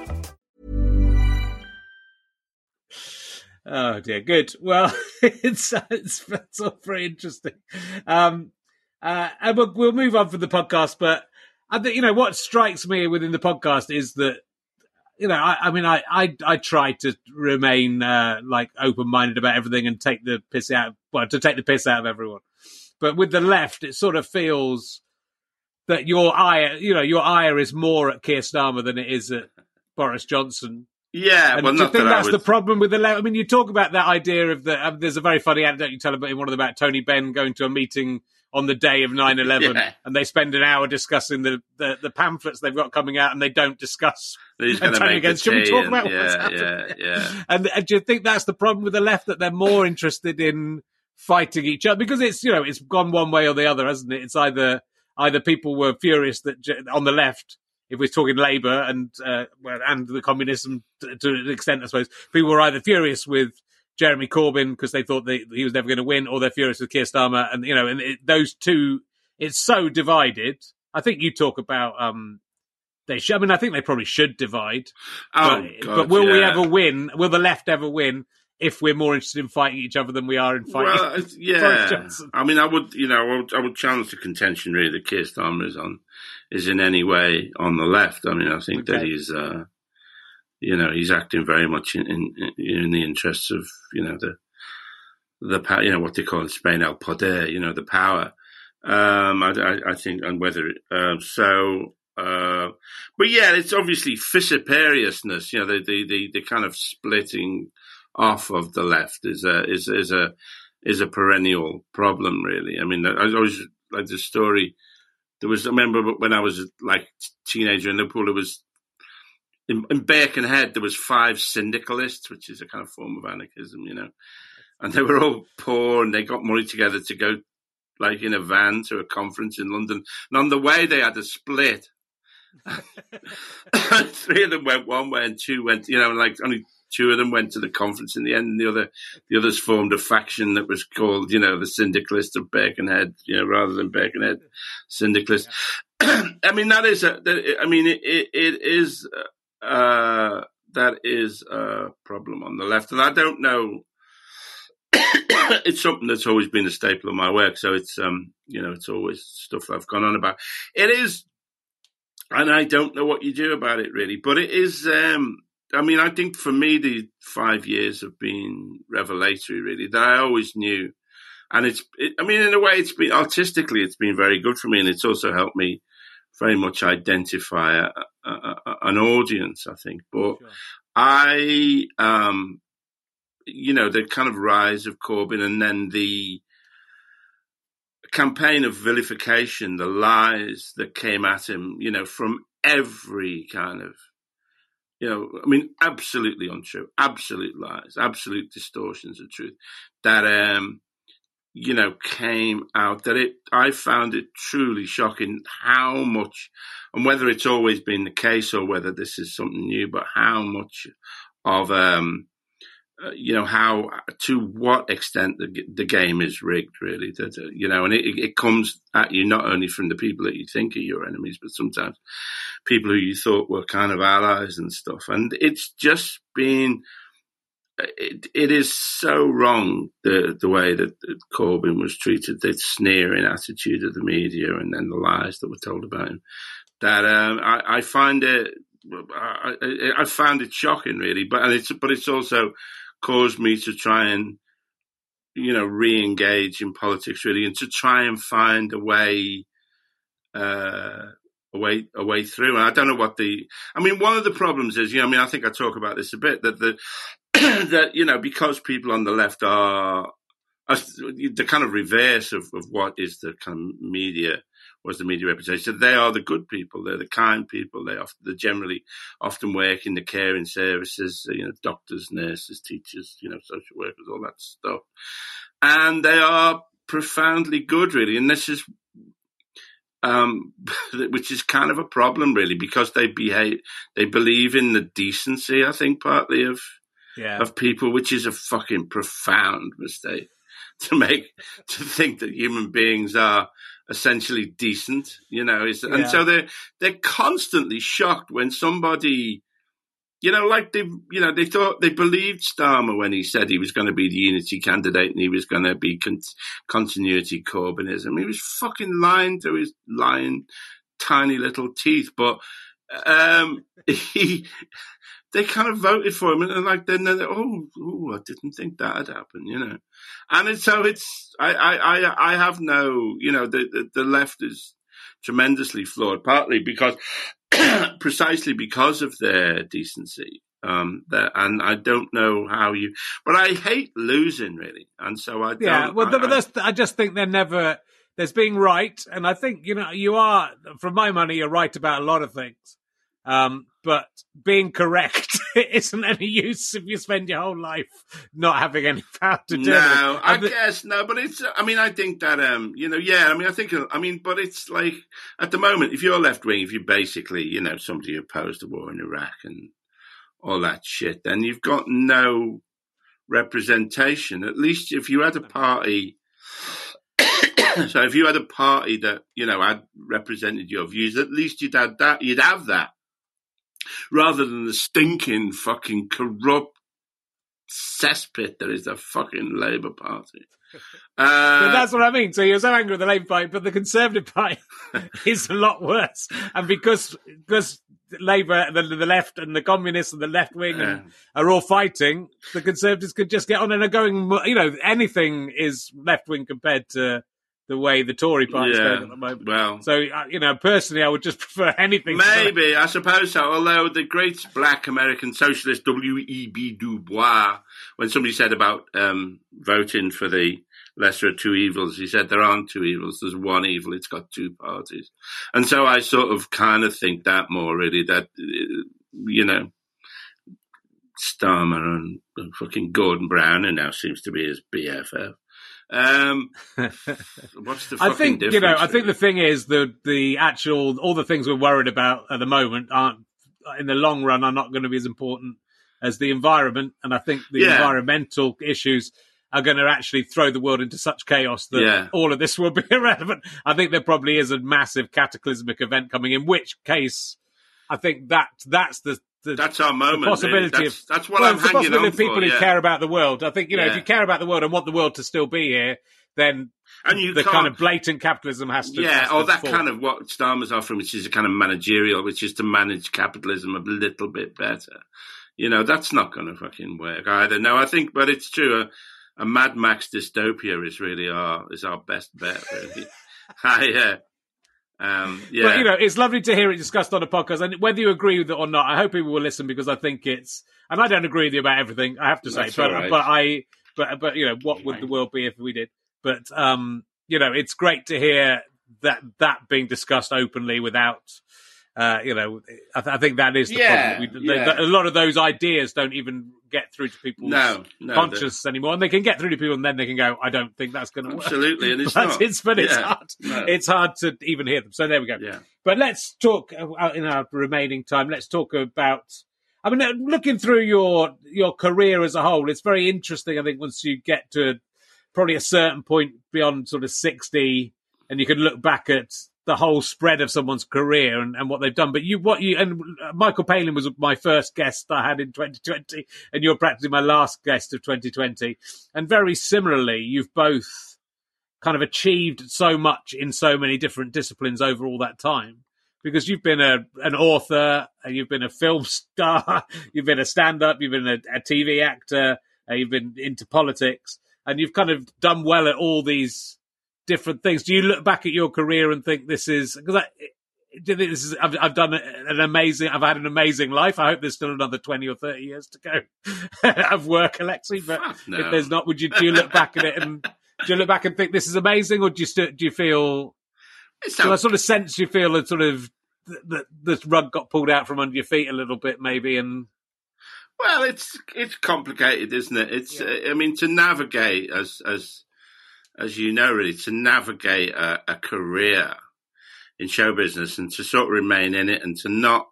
Oh dear, good. Well, [laughs] it's it's, it's all very interesting. Um, uh, and we'll, we'll move on from the podcast, but I think you know what strikes me within the podcast is that you know I, I mean I, I I try to remain uh, like open minded about everything and take the piss out of, well to take the piss out of everyone, but with the left it sort of feels that your ire you know your ire is more at Keir Starmer than it is at Boris Johnson Yeah, And well, do you think that that's I the problem with the left? I mean, you talk about that idea of the. Um, there's a very funny anecdote you tell about in one of them about Tony Benn going to a meeting on the day of 9-11 [laughs] Yeah. and they spend an hour discussing the, the, the pamphlets they've got coming out and they don't discuss He's going [laughs] to Tony make the against. Should we talk and- about what's yeah, happening? yeah, yeah. [laughs] And, and do you think that's the problem with the left that they're more interested in fighting each other because it's you know it's gone one way or the other, hasn't it? It's either either people were furious that on the left, if we're talking Labour and uh, well, and the communism to, to an extent, I suppose people were either furious with Jeremy Corbyn because they thought they, he was never going to win, or they're furious with Keir Starmer, and you know, and it, those two, it's so divided. I think you talk about um, they should. I mean, I think they probably should divide. Oh, but, God, but will we ever win? Will the left ever win if we're more interested in fighting each other than we are in fighting? Well, [laughs] yeah. I mean, I would, you know, I would, I would challenge the contention really that Keir Starmer is on, is in any way on the left. I mean, I think that he's, uh, you know, he's acting very much in, in, in the interests of, you know, the, the power, you know, what they call in Spain el poder, you know, the power. Um, I, I, I think, and whether, um, so, uh, but yeah, it's obviously fissiparousness, you know, the, the, the, the kind of splitting off of the left is a, is, is a, is a perennial problem, really. I mean, I always like the story. There was, I remember when I was like teenager in Liverpool, there was in, in Birkenhead, there was five syndicalists, which is a kind of form of anarchism, you know, and they were all poor and they got money together to go like in a van to a conference in London. And on the way, they had a split. [laughs] Three of them went one way and two went, you know, like only two of them went to the conference in the end, and the other, the others formed a faction that was called, you know, the Syndicalists of Birkenhead, you know, rather than Birkenhead Syndicalists. [clears throat] I mean, that is a, I mean, it, it, it is, uh, that is a problem on the left, and I don't know. [coughs] it's something that's always been a staple of my work, so it's, um, you know, it's always stuff I've gone on about. It is and I don't know what you do about it really. But it is. Um, I mean, I think for me, the five years have been revelatory. Really, that I always knew, and it's. It, I mean, in a way, it's been artistically, it's been very good for me, and it's also helped me very much identify a, a, a, an audience. I think, but I, um, you know, the kind of rise of Corbyn, and then the campaign of vilification, the lies that came at him, you know, from every kind of, you know, I mean, absolutely untrue, absolute lies, absolute distortions of truth that, um, you know, came out that it, I found it truly shocking how much, and whether it's always been the case or whether this is something new, but how much of, um, uh, you know how to what extent the the game is rigged really that uh, you know and it, it comes at you not only from the people that you think are your enemies but sometimes people who you thought were kind of allies and stuff. And it's just been it, it is so wrong the the way that Corbyn was treated the sneering attitude of the media and then the lies that were told about him that um, I, I find it I, I found it shocking really but and it's but it's also caused me to try and, you know, re-engage in politics really, and to try and find a way, uh, a way, a way through. And I don't know what the, I mean, one of the problems is, you know, I mean, I think I talk about this a bit that the, [clears throat] that, you know, because people on the left are, the kind of reverse of, of what is the kind of media was the media reputation. So they are the good people. They're the kind people. They often, they generally often work in the caring services, you know, doctors, nurses, teachers, you know, social workers, all that stuff. And they are profoundly good, really. And this is, um, [laughs] which is kind of a problem, really, because they behave, they believe in the decency, I think, partly of, Yeah. of people, which is a fucking profound mistake [laughs] to make, to think that human beings are, essentially decent, you know. Is, and so they're they're constantly shocked when somebody, you know, like they, you know, they thought they believed Starmer when he said he was going to be the unity candidate and he was going to be con- continuity Corbynism. He was fucking lying to his lying tiny little teeth, but um, [laughs] he. They kind of voted for him, and they're like, then they're, oh, oh, I didn't think that had happened, you know. And it's, so it's, I, I, I, I have no, you know, the, the, the left is tremendously flawed, partly because, [clears throat] precisely because of their decency. Um, that, and I don't know how you, but I hate losing really, and so I don't. Yeah, well, I, but I- that's, I just think they're never. There's being right, and I think you know you are, from my money, you're right about a lot of things. Um, but being correct [laughs] isn't any use if you spend your whole life not having any power to do no, it. I the- guess no, but it's. I mean, I think that um, you know, yeah. I mean, I think. I mean, but it's like at the moment, if you're left wing, if you're basically, you know, somebody who opposed the war in Iraq and all that shit, then you've got no representation. At least if you had a party. [coughs] so if you had a party that you know had represented your views, at least you'd have that. You'd have that rather than the stinking fucking corrupt cesspit that is the fucking Labour Party. [laughs] But Uh, that's what I mean. So you're so angry with the Labour Party, but the Conservative Party [laughs] is a lot worse. And because because Labour, the, the left, and the communists and the left wing and are all fighting, the Conservatives could just get on and are going. You know, anything is left wing compared to the way the Tory Party is Yeah, going at the moment. well- so uh, you know, personally, I would just [laughs] prefer anything. Maybe, I suppose so. Although the great black American socialist W.E.B. Du Bois, when somebody said about um, voting for the lesser of two evils, he said there aren't two evils, there's one evil, it's got two parties. And so I sort of kind of think that more really, that, uh, you know, Starmer and fucking Gordon Brown, who now seems to be his BFF. Um, [laughs] what's the fucking I think difference? you know. I think the thing is the the actual all the things we're worried about at the moment aren't in the long run are not going to be as important as the environment, and I think the Yeah. environmental issues are going to actually throw the world into such chaos that Yeah. all of this will be [laughs] irrelevant. I think there probably is a massive cataclysmic event coming. In which case, I think that that's the. the That's our moment. the possibility that's, of that's what well, I'm it's the hanging possibility of people for, who care about the world. I think you know if you care about the world and want the world to still be here, then And you the kind of blatant capitalism has to yeah, has or to that fall. kind of what Starmer's offering, which is a kind of managerial, which is to manage capitalism a little bit better. You know, that's not going to fucking work either. No, I think, but it's true. A, a Mad Max dystopia is really our is our best bet. Really. [laughs] I, uh, um, yeah, But you know, it's lovely to hear it discussed on a podcast, and whether you agree with it or not, I hope people will listen because I think it's. And I don't agree with you about everything. I have to say, That's but all right. but I but but you know, what would the world be if we did? But um, you know, it's great to hear that that being discussed openly without. Uh, you know, I, th- I think that is the Yeah, problem. We, yeah. a lot of those ideas don't even get through to people's No, no, conscious anymore, and they can get through to people, and then they can go, "I don't think that's going to work." absolutely, and [laughs] it's but not. it's but it's hard. no. It's hard to even hear them. So there we go. yeah. But let's talk uh, in our remaining time. Let's talk about. I mean, uh, looking through your your career as a whole, it's very interesting. I think once you get to probably a certain point beyond sort of sixty, and you can look back at the whole spread of someone's career and, and what they've done. But you, what you and uh, Michael Palin was my first guest I had in 2020, and you're practically my last guest of 2020. And very similarly, you've both kind of achieved so much in so many different disciplines over all that time because you've been a an author, you've been a film [laughs] star, you've been a stand up, you've been a, a TV actor, you've been into politics, and you've kind of done well at all these different things. Do you look back at your career and think this is because I? Do you think this is? I've, I've done an amazing. I've had an amazing life. I hope there's still another twenty or thirty years to go [laughs] of work, Alexei. But no. if there's not, would you? Do you look back at it and do you look back and think this is amazing, or do you still, do you feel? It's Do I sort of sense you feel a sort of that the rug got pulled out from under your feet a little bit, maybe, and Well, it's it's complicated, isn't it? It's uh, I mean to navigate as as as you know, really to navigate a, a career in show business and to sort of remain in it and to not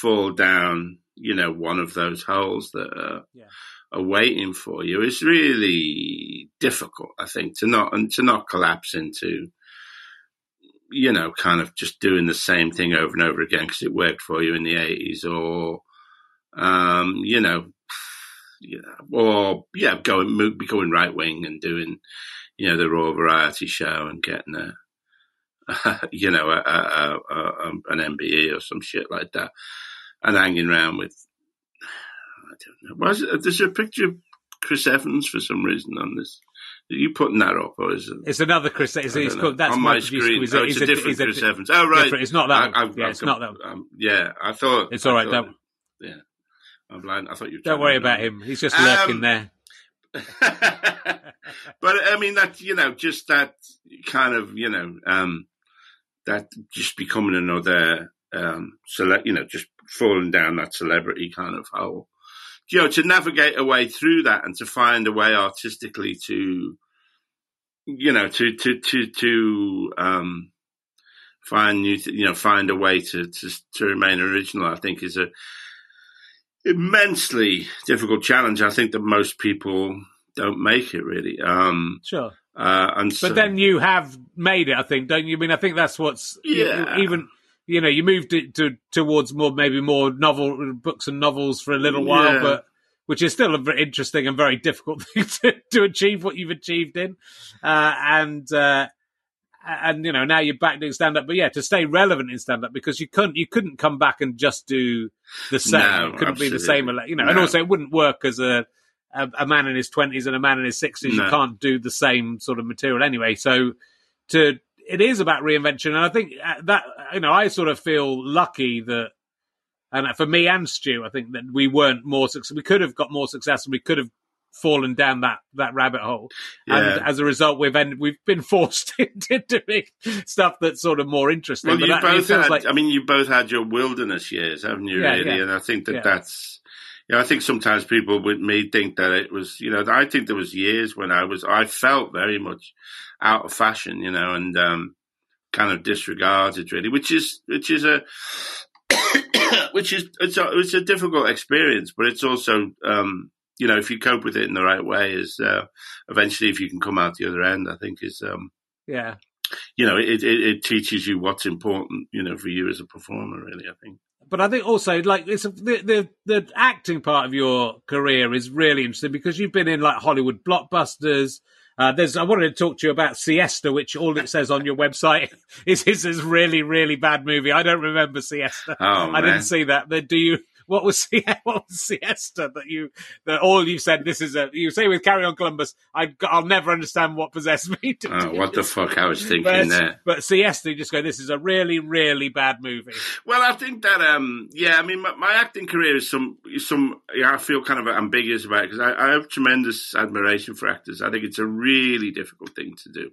fall down, you know, one of those holes that are, Yeah. are waiting for you is really difficult. I think to not and to not collapse into. You know, kind of just doing the same thing over and over again because it worked for you in the 80s, or um, you know, yeah, or yeah, going going right wing and doing, you know, the raw variety show and getting a, [laughs] you know, a, a, a, a, an MBE or some shit like that, and hanging around with, [sighs] I don't know, was there's a picture of Chris Evans for some reason on this. Are you putting that up, or is it? it's another Chris. It's, I it's called, that's on my, screen. He's oh, it's a, different Chris Evans. Oh, right. different- It's not that I-. I've- yeah, I've it's not that. Um, yeah, I thought It's all right, I that- Yeah, I'm blind. I thought you. Don't worry about him. He's just lurking Um, there. [laughs] but I mean that you know just that kind of you know um, that just becoming another um, cele- you know just falling down that celebrity kind of hole. You know to navigate a way through that and to find a way artistically to you know to to to to um, find new th- you know find a way to to to remain original. I think is a immensely difficult challenge. I think that most people don't make it really. Um, Sure. uh, and so, But then you have made it, I think, don't you? I mean, I think that's what's Yeah. even you know you moved it to towards more maybe more novel books and novels for a little while, Yeah. but which is still a very interesting and very difficult [laughs] thing to, to achieve what you've achieved in, uh, and uh, and you know now you're back doing stand up, but yeah, to stay relevant in stand up because you couldn't you couldn't come back and just do the same, No, it couldn't be the same, you know, and also it wouldn't work as a a, a man in his twenties and a man in his sixties. You can't do the same sort of material anyway. So to it is about reinvention, and I think uh, that you know I sort of feel lucky that, and for me and Stu, I think that we weren't more success. We could have got more success, and we could have fallen down that that rabbit hole. And as a result, we've ended, we've been [laughs] forced [laughs] into doing stuff that's sort of more interesting. well, but you that, both had. like I mean, you both had your wilderness years, haven't you? Yeah, really, yeah. and I think that Yeah. that's. You know, I think sometimes people with me think that it was. You know, I think there was years when I was. I felt very much out of fashion. You know, and um, kind of disregarded really, which is which is a [coughs] which is it's a, it's a difficult experience, but it's also um, you know if you cope with it in the right way, is uh, eventually if you can come out the other end, I think is um, yeah. you know it, it, it teaches you what's important, you know, for you as a performer. Really, I think. but I think also like it's a, the, the the acting part of your career is really interesting because you've been in like Hollywood blockbusters. Uh, there's I wanted to talk to you about Siesta, which all it says on your website [laughs] is is this really really bad movie. I don't remember Siesta. Oh, I man. didn't see that. But do you? What was [laughs] what was Siesta that you that all you said? This is a you say with Carry On Columbus. I I'll never understand what possessed me to [laughs] Oh, what the fuck I was thinking But, there. but Siesta, you just go. This is a really really bad movie. Well, I think that um, yeah, I mean, my, my acting career is some is some. Yeah, I feel kind of ambiguous about it because I, I have tremendous admiration for actors. I think it's a really difficult thing to do.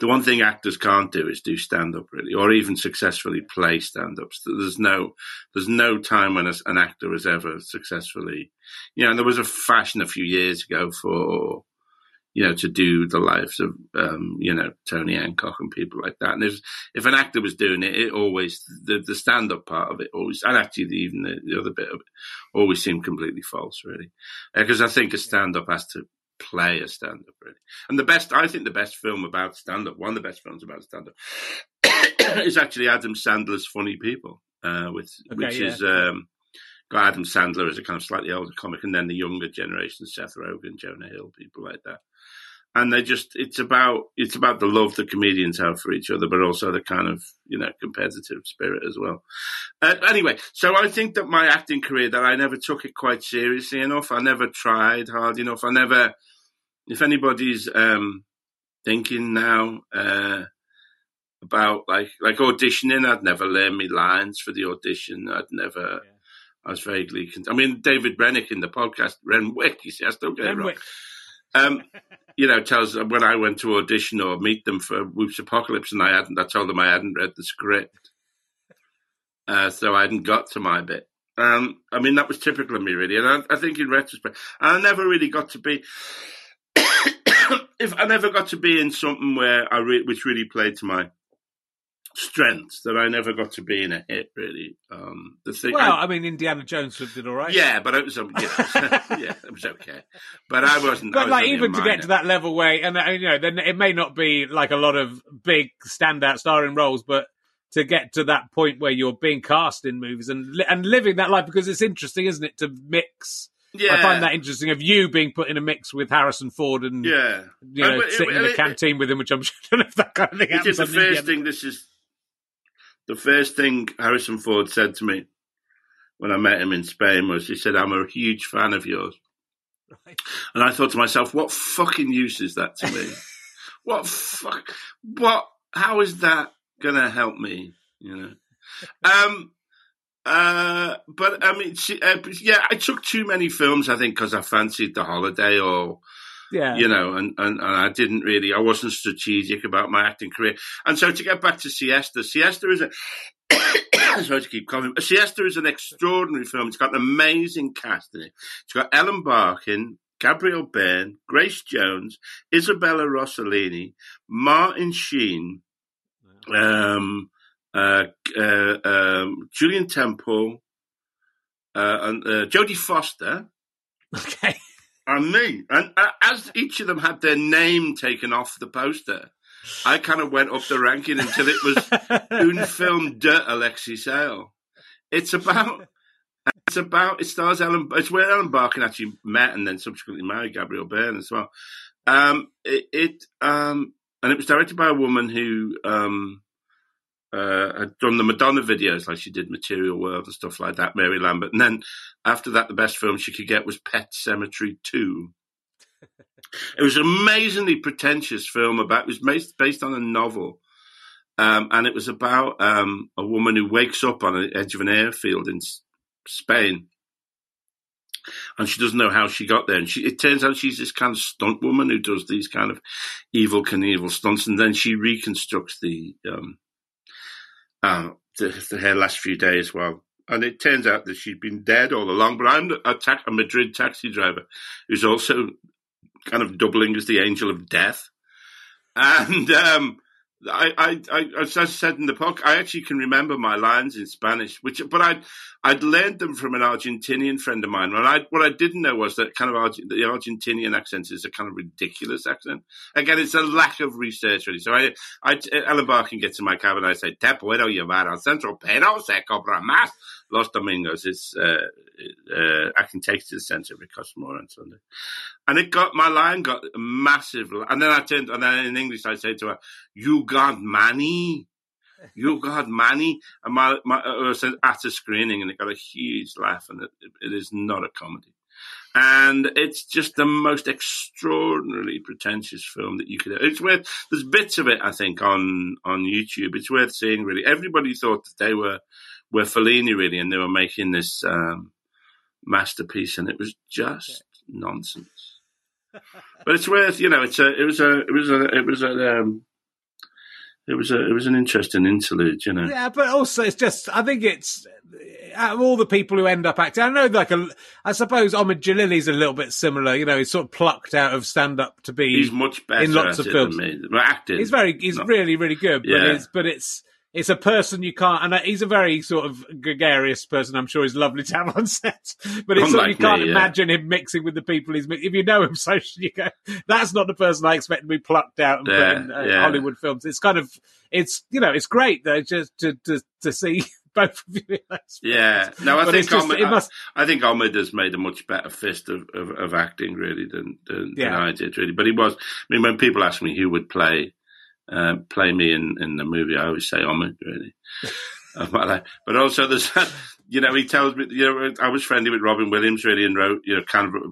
The one thing actors can't do is do stand up really, or even successfully play stand ups. There's no, there's no time when a, an actor has ever successfully, you know. And there was a fashion a few years ago for you know, to do the lives of, um, you know, Tony Hancock and people like that. And if, if an actor was doing it, it always, the, the stand up part of it always, and actually the, even the, the other bit of it always seemed completely false, really. Because I think a stand up has to play a stand up, really. And the best, I think the best film about stand up, one of the best films about stand up, [coughs] is actually Adam Sandler's Funny People, uh, with, Okay, which yeah. is, um, got Adam Sandler as a kind of slightly older comic, and then the younger generation, Seth Rogen, Jonah Hill, people like that. And they just, it's about, it's about the love the comedians have for each other, but also the kind of, you know, competitive spirit as well. Uh, anyway, so I think that my acting career, that I never took it quite seriously enough. I never tried hard enough. I never, if anybody's, um, thinking now, uh, about like, like auditioning, I'd never learn me lines for the audition. I'd never, I was vaguely, con- I mean, David Rennick in the podcast, Renwick, you see, I still get it wrong. Um, [laughs] you know, tells when I went to audition or meet them for Whoops Apocalypse, and I hadn't, I told them I hadn't read the script, uh, so I hadn't got to my bit. Um, I mean, that was typical of me, really, and I, I think in retrospect, I never really got to be. [coughs] if I never got to be in something where I re- which really played to my strengths, that I never got to be in a hit. Really, um, the thing. Well, I- I mean, Indiana Jones did all right. yeah, but it was, um, yeah, [laughs] yeah, it was okay. But I wasn't. I But was like even to get to that level where, and uh, you know, then it may not be like a lot of big standout starring roles, but to get to that point where you're being cast in movies and and living that life because it's interesting, isn't it, to mix? yeah, I find that interesting of you being put in a mix with Harrison Ford and yeah. you know but it- sitting in a it- canteen with him, which I'm [laughs] sure I don't know if that kind of thing It happens. is the first thing. This is the first thing Harrison Ford said to me when I met him in Spain was he said, "I'm a huge fan of yours." Right. And I thought to myself, "What fucking use is that to me? [laughs] what fuck? What? How is that gonna help me? You know?" Um, Uh, but I mean, she, uh, yeah, I took too many films. I think because I fancied the holiday, or Yeah. you know, and, and, and I didn't really, I wasn't strategic about my acting career. And so to get back to Siesta, Siesta is a, [coughs] sorry to keep calling, Siesta is an extraordinary film. It's got an amazing cast in it. It's got Ellen Barkin, Gabriel Byrne, Grace Jones, Isabella Rossellini, Martin Sheen, um, uh, uh, um, Julian Temple, uh, and uh, Jodie Foster, [laughs] Okay. And me. And uh, as each of them had their name taken off the poster, I kind of went up the ranking until it was une film de Alexis Sayle. It's about. It's about. It stars Ellen. It's where Ellen Barkin actually met and then subsequently married Gabriel Byrne as well. Um, it, it um, and it was directed by a woman who um, uh, had done the Madonna videos, like she did Material World and stuff like that, Mary Lambert. And then after that, the best film she could get was Pet Sematary 2. it was an amazingly pretentious film about, it was based, based on a novel. Um, and it was about um, a woman who wakes up on the edge of an airfield in S- Spain. And she doesn't know how she got there. And she, it turns out she's this kind of stunt woman who does these kind of Evel Knievel stunts. And then she reconstructs the, um, uh, the, the, her last few days Well, and it turns out that she'd been dead all along. But I'm a, ta- a Madrid taxi driver who's also kind of doubling as the angel of death. [laughs] And um, I, I, I, as I said in the book, I actually can remember my lines in Spanish, which, but I'd, I'd learned them from an Argentinian friend of mine. And I, what I didn't know was that kind of Arge- the Argentinian accent is a kind of ridiculous accent. Again, it's a lack of research, really. So I, I, Ellen Barkin gets in my cab and I say, "Te puedo llevar al centro, pero se cobra más los domingos." It's, uh, uh, I can take it to the centre if it costs more on Sunday. And it got my line got massive, and then I turned, and then in English I said to her, "You got money." You got money, and my, my uh, was at a screening, and it got a huge laugh, and it, it is not a comedy, and it's just the most extraordinarily pretentious film that you could. It's worth. There's bits of it, I think, on on YouTube. It's worth seeing. Really, everybody thought that they were were Fellini, really, and they were making this um, masterpiece, and it was just nonsense. but it's worth, you know, it's a, it was a, it was a, it was a, um, it was a, it was an interesting interlude, you know. Yeah, but also it's just I think it's out of all the people who end up acting. I know, like a, I suppose Omid Djalili's a little bit similar. You know, he's sort of plucked out of stand up to be. He's much better in lots of films. than me. But acting, He's very, he's not- really, really good. But Yeah. it's, but it's, it's a person you can't, and he's a very sort of gregarious person. I'm sure he's lovely to have on set, but it's you can't me, yeah. imagine him mixing with the people he's. If you know him [laughs] socially, you go, "That's not the person I expect to be plucked out and Yeah, put in uh, yeah. Hollywood films." It's kind of, it's you know, it's great though, just to to to see [laughs] both of you. Yeah, no, I But think just- Omid, must- I, I think Omid has made a much better fist of, of, of acting really than than, Yeah. than I did really. But he was. I mean, when people ask me who would play uh, play me in, in the movie, I always say Omid really. [laughs] But also, there's [laughs] you know he tells me you know I was friendly with Robin Williams really and wrote you know kind of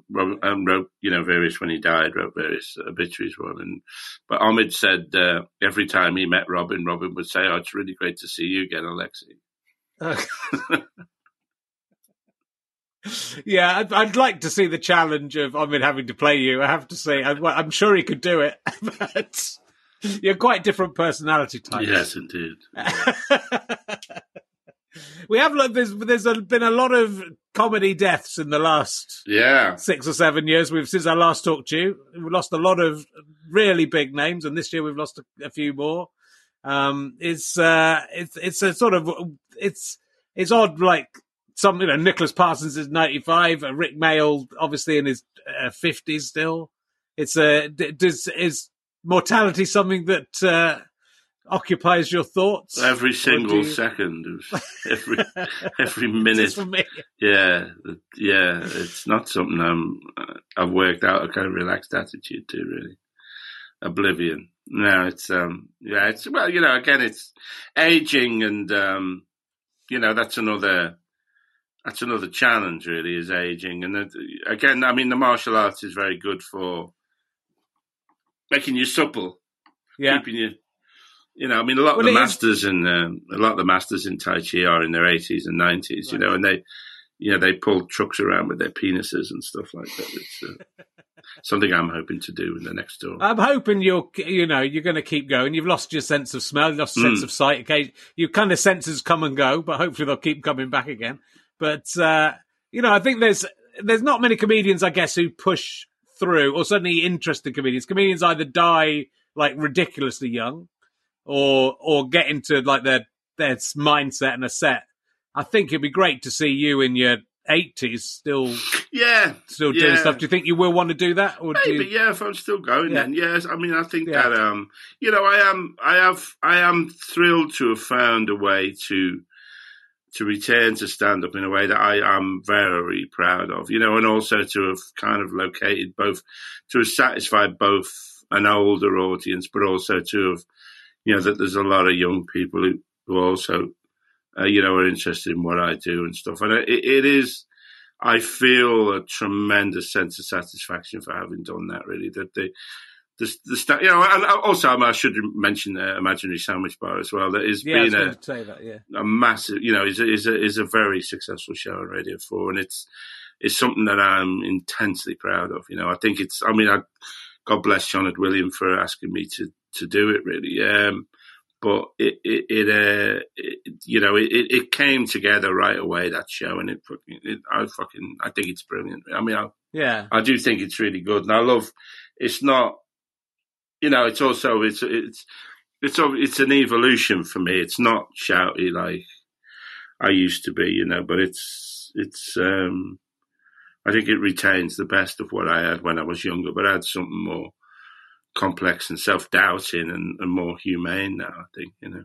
um, wrote you know various when he died wrote various obituaries for him. And, but Omid said uh, every time he met Robin, Robin would say, "Oh, it's really great to see you again, Alexei." [laughs] yeah, I'd, I'd like to see the challenge of Omid having to play you. I have to say, I, well, I'm sure he could do it, but you're quite different personality types. Yes, indeed. [laughs] we have like, there's there's a, been a lot of comedy deaths in the last Yeah. six or seven years. We've since I last talked to you, we've lost a lot of really big names, and this year we've lost a, a few more. Um, it's uh, it's it's a sort of it's it's odd, like some you know Nicholas Parsons is ninety five, uh, Rik Mayall obviously in his fifties still. It's a d- does is mortality something that uh, occupies your thoughts Every single you- second, [laughs] every every Just minute. for me. Yeah, yeah. It's not something I'm. uh, I've worked out a kind of relaxed attitude to. Really, oblivion. No, it's um. Yeah, it's well. You know, again, it's aging, and um. You know, that's another. That's another challenge, really, is aging, and again, I mean, the martial arts is very good for making you supple Yeah, keeping you You know, I mean, a lot Well, of the is- masters and um, a lot of the masters in Tai Chi are in their eighties and nineties. You know, and they, you know, they pull trucks around with their penises and stuff like that. It's uh, [laughs] something I'm hoping to do in the next door. I'm hoping you're, you know, you're going to keep going. You've lost your sense of smell, lost your sense Mm. of sight. Okay, your kind of senses come and go, but hopefully they'll keep coming back again. But uh, you know, I think there's there's not many comedians, I guess, who push through, or certainly interesting comedians. Comedians either die like ridiculously young, or or get into like their their mindset and a set. I think it'd be great to see you in your 80s still [sighs] yeah, still doing Yeah. stuff. Do you think you will want to do that, or do you? yeah, if I'm still going Yeah. then, yes. I mean, I think Yeah. that, um, you know, I am, I have, I am thrilled to have found a way to, to return to stand up in a way that I am very proud of, you know, and also to have kind of located both, to have satisfied both an older audience, but also to have, you know, that there's a lot of young people who, who also, uh, you know, are interested in what I do and stuff. And it, it is, I feel a tremendous sense of satisfaction for having done that. Really, that the the, the sta- you know, and also I should mention the Imaginary Sandwich Bar as well. That is Yeah, being a, to say that. Yeah. a massive, you know, is a, is a is a very successful show on Radio Four, and it's it's something that I'm intensely proud of. You know, I think it's. I mean, I, God bless Sean and William for asking me to to do it. Really, um, but it it, it, uh, it you know it, it it came together right away that show, and it fucking it, I fucking I think it's brilliant. I mean, I Yeah. I do think it's really good, and I love. It's not, you know, it's also it's it's it's it's an evolution for me. It's not shouty like I used to be, you know, but it's it's. um I think it retains the best of what I had when I was younger, but I had something more complex and self doubting and, and more humane now. I think, you know.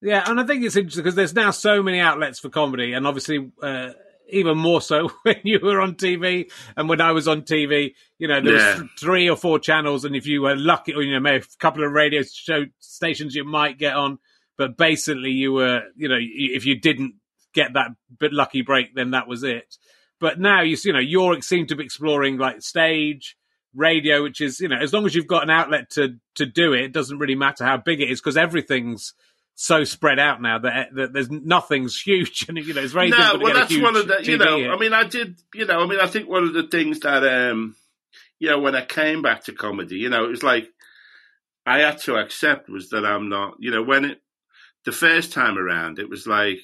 Yeah, and I think it's interesting because there's now so many outlets for comedy, and obviously uh, even more so [laughs] when you were on TV and when I was on TV. You know, there was Yeah. th- three or four channels, and if you were lucky, or you know, maybe a couple of radio show stations you might get on, but basically you were, you know, if you didn't get that bit lucky break, then that was it. But now you, see, you know, you're seem to be exploring like stage, radio, which is, you know, as long as you've got an outlet to to do it, it doesn't really matter how big it is because everything's so spread out now that, that there's nothing's [laughs] huge, and you know, it's very no, difficult to well, that's one of the, you TV know, hit. I mean, I did, you know, I mean, I think one of the things that, um, you know, when I came back to comedy, you know, it was like I had to accept was that I'm not, you know, when it, the first time around, it was like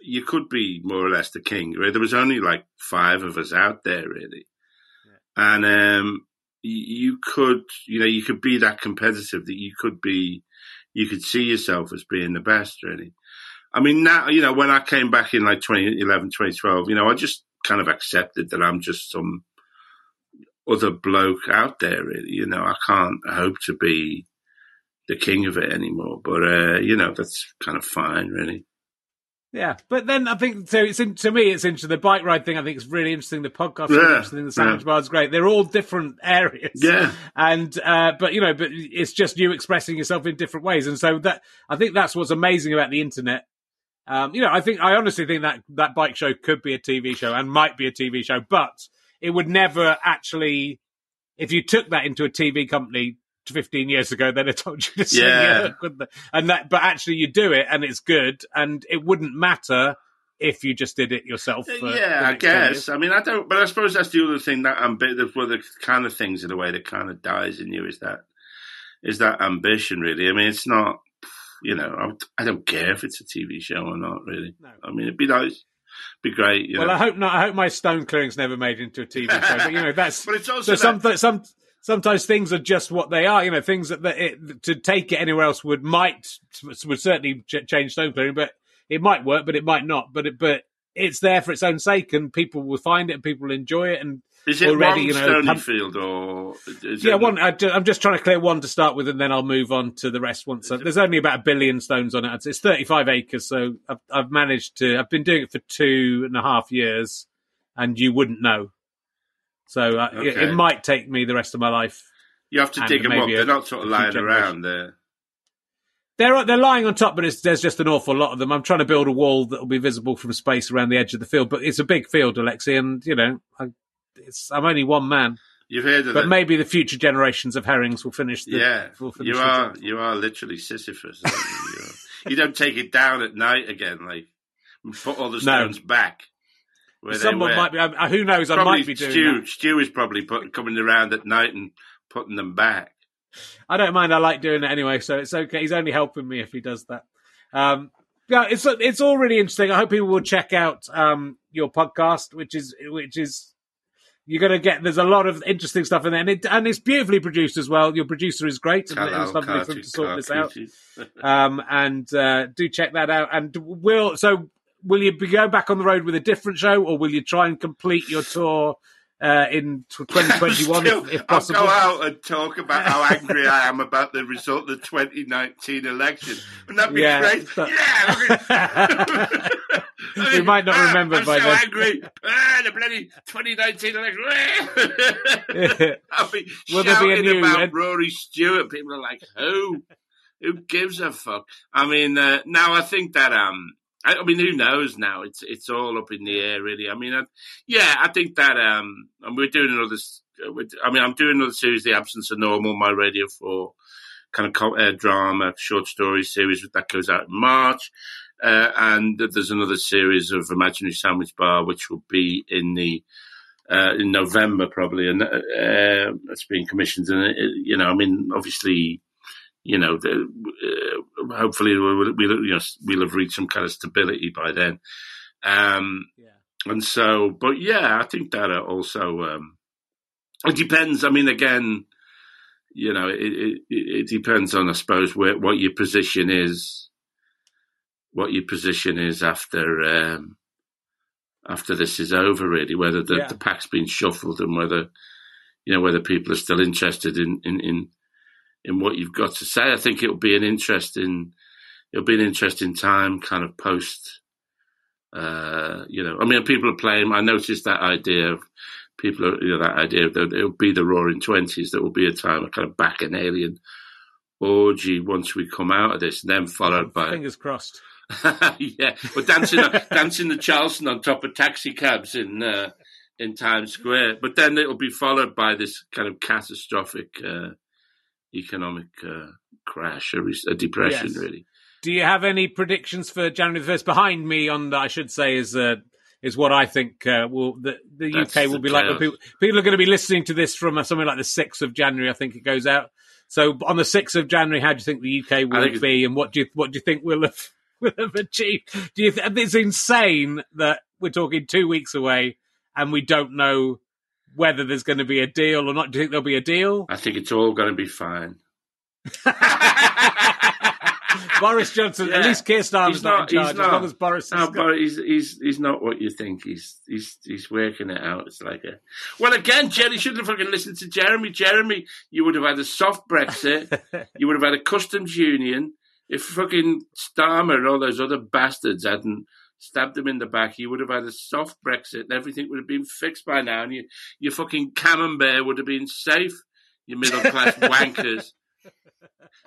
you could be more or less the king. Right? There was only like five of us out there, really, and um, you could, you know, you could be that competitive that you could be, you could see yourself as being the best, really. I mean, now, you know, when I came back in like 2011, 2012, you know, I just kind of accepted that I'm just some other bloke out there, really. You know, I can't hope to be the king of it anymore, but, uh, you know, that's kind of fine, really. Yeah, but then I think so. It's in, to me, it's interesting. The bike ride thing, I think, is really interesting. The podcast, Yeah, interesting. The sandwich yeah. bar is great. They're all different areas. Yeah. and uh, but you know, but it's just you expressing yourself in different ways, and so that I think that's what's amazing about the internet. Um, you know, I think I honestly think that that bike show could be a TV show and might be a TV show, but it would never actually. If you took that into a TV company 15 years ago, then I told you to sing Yeah. it, couldn't they? and that, but actually you do it and it's good, and it wouldn't matter if you just did it yourself. Uh, for yeah, I next 10 years. guess. I mean, I don't, but I suppose that's the other thing that ambi- one of the kind of things in a way that kind of dies in you is that is that ambition. Really, I mean, it's not. You know, I, I don't care if it's a TV show or not. Really, No. I mean, it'd be nice, be great. You Well, know. I hope not. I hope my stone clearing's never made into a TV show. But you know, that's [laughs] But it's also so some some sometimes things are just what they are. You know, things that, that it, to take it anywhere else would might would certainly ch- change stone clearing, but it might work, but it might not. But it, but it's there for its own sake, and people will find it, and people will enjoy it, and Is it already, one you know, pump- or is yeah, it one. I, am just trying to clear one to start with, and then I'll move on to the rest. Once I, there's only about a billion stones on it. It's- It's 35 acres, so I've, I've managed to. I've been doing it for two and a half years, and you wouldn't know. So uh, it, Okay. it might take me the rest of my life. You have to dig them up. They're not sort of lying around there. They're they're lying on top, but it's, there's just an awful lot of them. I'm trying to build a wall that will be visible from space around the edge of the field, but it's a big field, Alexei, and you know, I, it's, I'm only one man. You've heard of But maybe the future generations of herrings will finish. The, yeah, finish you are. You are literally Sisyphus. aren't you? You don't take it down at night again, like put all the [laughs] No. stones back. Someone might be. uh, Who knows? I might be doing Stu. that. Stu is probably put, coming around at night and putting them back. I don't mind. I like doing it anyway, so it's okay. He's only helping me if he does that. Um, yeah, it's it's all really interesting. I hope people will check out um, your podcast, which is which is you're going to get. There's a lot of interesting stuff in there, and, it, and it's beautifully produced as well. Your producer is great, and it was Talal lovely for him to sort this out. [laughs] Um, and uh, do check that out. And we'll so will you be go back on the road with a different show, or will you try and complete your tour uh, in 2021 [laughs] Still, if, if I'll possible? go out and talk about how angry I am about the result of the 2019 election. Wouldn't that be Yeah, great? but- Yeah. look at- We might not [laughs] Ah, remember I'm by so then. angry. Ah, the bloody 2019 election. [laughs] I'll be Will there be a shouting new- about Rory Stewart. People are like, who? Who gives a fuck? I mean, uh, now I think that um, I, I mean, who knows now? It's it's all up in the air, really. I mean, I, yeah, I think that um, and we're doing another. uh, I mean, I'm doing another series, The Absence of Normal, my Radio Four kind of uh, drama, short story series that goes out in March. Uh, and there's another series of Imaginary Sandwich Bar, which will be in the uh, in November probably, and uh, uh, that's being commissioned. And uh, you know, I mean, obviously, you know, the, uh, hopefully we'll, we'll you know we'll have reached some kind of stability by then. Um, Yeah. and so, but yeah, I think that also um, it depends. I mean, again, you know, it, it, it depends on, I suppose, where, what your position is, what your position is after um, after this is over. Really, whether the, Yeah. the pack's been shuffled and whether you know whether people are still interested in in in, in what you've got to say. I think it'll be an interesting it'll be an interesting time, kind of post. Uh, you know, I mean, people are playing. I noticed that idea of people are, you know, that idea that it'll be the roaring twenties. That will be a time of kind of bacchanalian orgy once we come out of this, and then followed by Fingers crossed. [laughs] yeah, but dancing [laughs] dancing the Charleston on top of taxi cabs in uh, in Times Square. But then it'll be followed by this kind of catastrophic uh, economic uh, crash, a, re- a depression, Yes. really. Do you have any predictions for January the first? Behind me, on I should say, is uh, is what I think uh, will the, the That's UK the will be like. People, people are going to be listening to this from uh, something like the sixth of January. I think it goes out. So on the sixth of January, how do you think the UK will be, and what do you what do you think we'll have [laughs] will have achieved? Do you? Th- it's insane that we're talking two weeks away, and we don't know whether there's going to be a deal or not. Do you think there'll be a deal? I think it's all going to be fine. [laughs] Boris Johnson, at least Keir Starmer's not, not- in charge. he's As long not. as Boris is No, but he's he's he's not what you think. He's he's he's working it out. It's like a well, again, Jerry shouldn't have fucking listened to Jeremy. Jeremy, you would have had a soft Brexit. [laughs] you would have had a customs union. If fucking Starmer and all those other bastards hadn't stabbed him in the back, you would have had a soft Brexit, and everything would have been fixed by now, and you, your fucking camembert would have been safe. You middle class [laughs] wankers.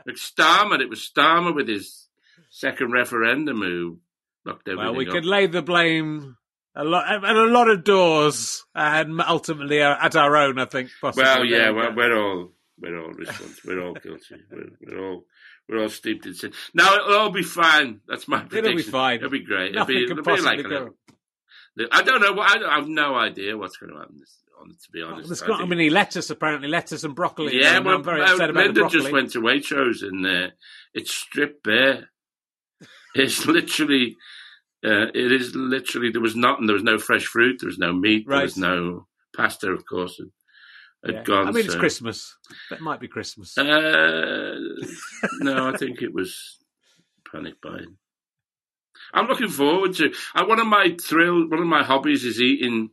Like Starmer, it was Starmer with his second referendum who knocked everything Well, we off. could lay the blame a lot at a lot of doors, and ultimately uh, at our own. I think. Possibly. Well, yeah, we well, we're all we're all responsible. we're all guilty. We're, we're all we're all steeped in sin. No, it'll all be fine. That's my prediction. It'll be fine. It'll be great. Nothing it'll can be, it'll be like go. a- I don't know. I, have no idea what's going to happen. This, on to be honest, There's I got think- many lettuce, apparently lettuce and broccoli. Yeah, well, I'm very well, upset about the Linda just went to Waitrose and uh, it's stripped bare. It's [laughs] literally, uh, it is literally. There was nothing. There was no fresh fruit. There was no meat. There was no pasta, of course. Had Yeah. gone. I mean, it's Christmas. That might be Christmas. Uh, no, I think it was panic buying. I'm looking forward to. Uh, one of my thrill, one of my hobbies is eating.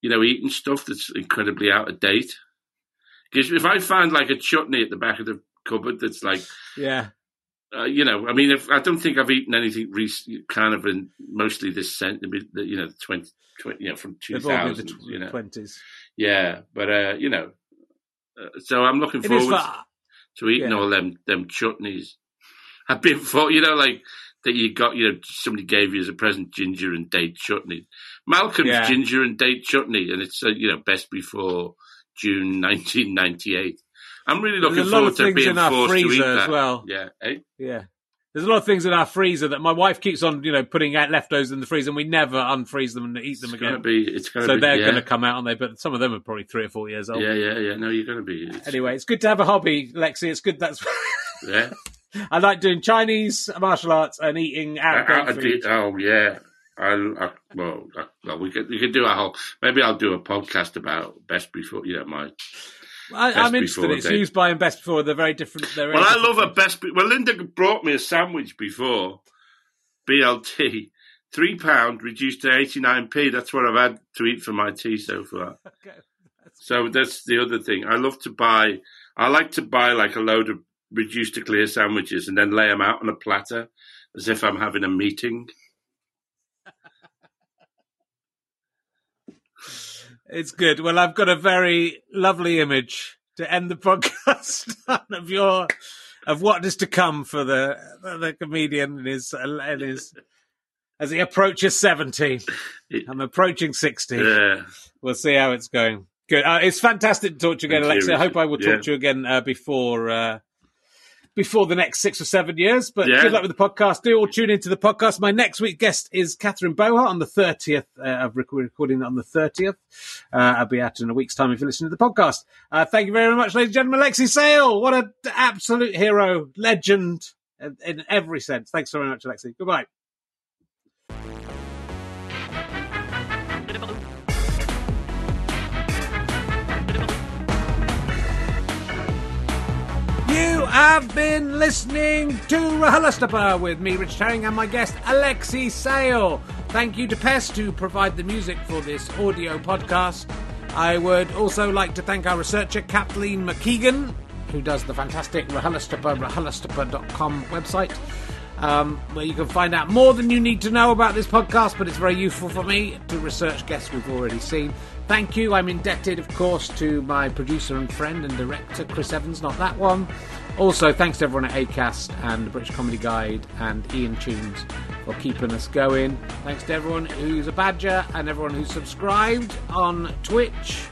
You know, eating stuff that's incredibly out of date. Because if I find like a chutney at the back of the cupboard that's like, yeah, uh, you know, I mean, if I don't think I've eaten anything recent, kind of in mostly this century, you know, 20, 20 you know, from two they've all been the thousand, you know, twenties. yeah, but uh, you know, uh, so I'm looking It forward to eating Yeah. all them them chutneys. [laughs] I've been for you know like that you got you know somebody gave you as a present ginger and date chutney. Malcolm's Yeah. ginger and date chutney, and it's uh, you know best before June [laughs] 1998. I'm really looking There's forward to being in our forced to eat freezer as that. well. Yeah, eh? Yeah. There's a lot of things in our freezer that my wife keeps on, you know, putting out leftovers in the freezer, and we never unfreeze them and eat them It's gonna again. be. It's gonna So be. they're yeah. going to come out, aren't they? But some of them are probably three or four years old. Yeah, yeah, yeah. No, you're gonna be. It's, Anyway, it's good to have a hobby, Lexi. It's good. That's [laughs] yeah. [laughs] I like doing Chinese martial arts and eating out I- I- I do- oh yeah. I, I well, well, we could we could do a whole. Maybe I'll do a podcast about best before. You know, my. I, I'm interested. It's date. used by and best before. They're very different. They're Well, I different love a best. Well, Linda brought me a sandwich before. BLT, three pound reduced to eighty nine p. That's what I've had to eat for my tea so far. [laughs] Okay. So that's the other thing. I love to buy. I like to buy like a load of reduced to clear sandwiches and then lay them out on a platter as if I'm having a meeting. It's good. Well, I've got a very lovely image to end the [laughs] podcast on of your of what is to come for the the comedian and his and his as he approaches seventy. I'm approaching sixty. Yeah. We'll see how it's going. Good. Uh, it's fantastic to talk to you again, Thank you, I hope I will talk Yeah. to you again uh, before uh, before the next six or seven years. But Yeah. good luck with the podcast. Do all tune into the podcast. My next week guest is Catherine Bohart on the thirtieth uh, of recording on the thirtieth. Uh, I'll be out in a week's time if you listen to the podcast. Uh, thank you very much, ladies and gentlemen. Alexei Sayle, what an absolute hero, legend in, in every sense. Thanks very much, Alexei. Goodbye. Have been listening to RHLSTP with me, Rich Herring, and my guest, Alexei Sayle. Thank you to Pest who provide the music for this audio podcast. I would also like to thank our researcher, Kathleen McKeegan, who does the fantastic RHLSTP, rhlstp.com website, um, where you can find out more than you need to know about this podcast, but it's very useful for me to research guests we've already seen. Thank you. I'm indebted, of course, to my producer and friend and director, Chris Evans, not that one. Also, thanks to everyone at ACAST and the British Comedy Guide and iTunes for keeping us going. Thanks to everyone who's a badger and everyone who's subscribed on Twitch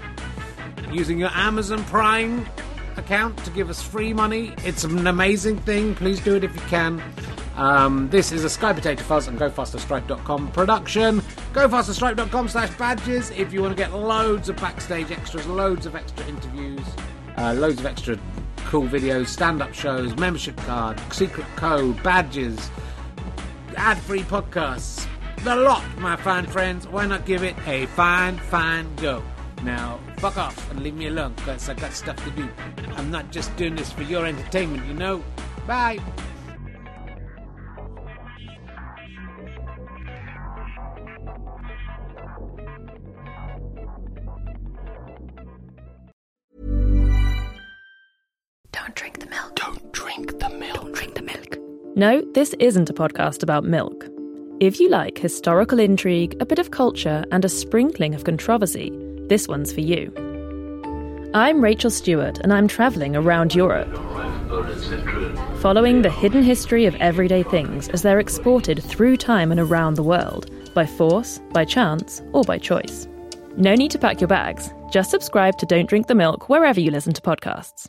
using your Amazon Prime account to give us free money. It's an amazing thing. Please do it if you can. Um, this is a Sky Potato Fuzz and GoFasterStripe.com production. GoFasterStripe.com slash badges if you want to get loads of backstage extras, loads of extra interviews, uh, loads of extra cool videos, stand-up shows, membership card, secret code, badges, ad-free podcasts. The lot, my fine friends. Why not give it a fine, fine go? Now, fuck off and leave me alone, because I've got stuff to do. I'm not just doing this for your entertainment, you know? Bye. No, this isn't a podcast about milk. If you like historical intrigue, a bit of culture, and a sprinkling of controversy, this one's for you. I'm Rachel Stewart, and I'm travelling around Europe, following the hidden history of everyday things as they're exported through time and around the world, by force, by chance, or by choice. No need to pack your bags. Just subscribe to Don't Drink the Milk wherever you listen to podcasts.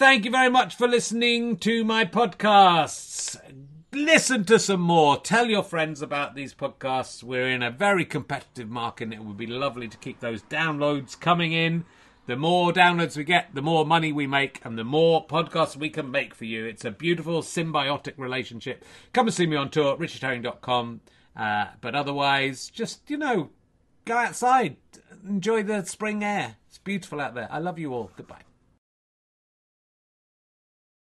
Thank you very much for listening to my podcasts. listen to some more. Tell your friends about these podcasts. We're in a very competitive market, and it would be lovely to keep those downloads coming in. The more downloads we get, the more money we make, and the more podcasts we can make for you. It's a beautiful symbiotic relationship. Come and see me on tour, richardherring.com. Uh, but otherwise, just, you know, go outside, enjoy the spring air. It's beautiful out there. I love you all. Goodbye.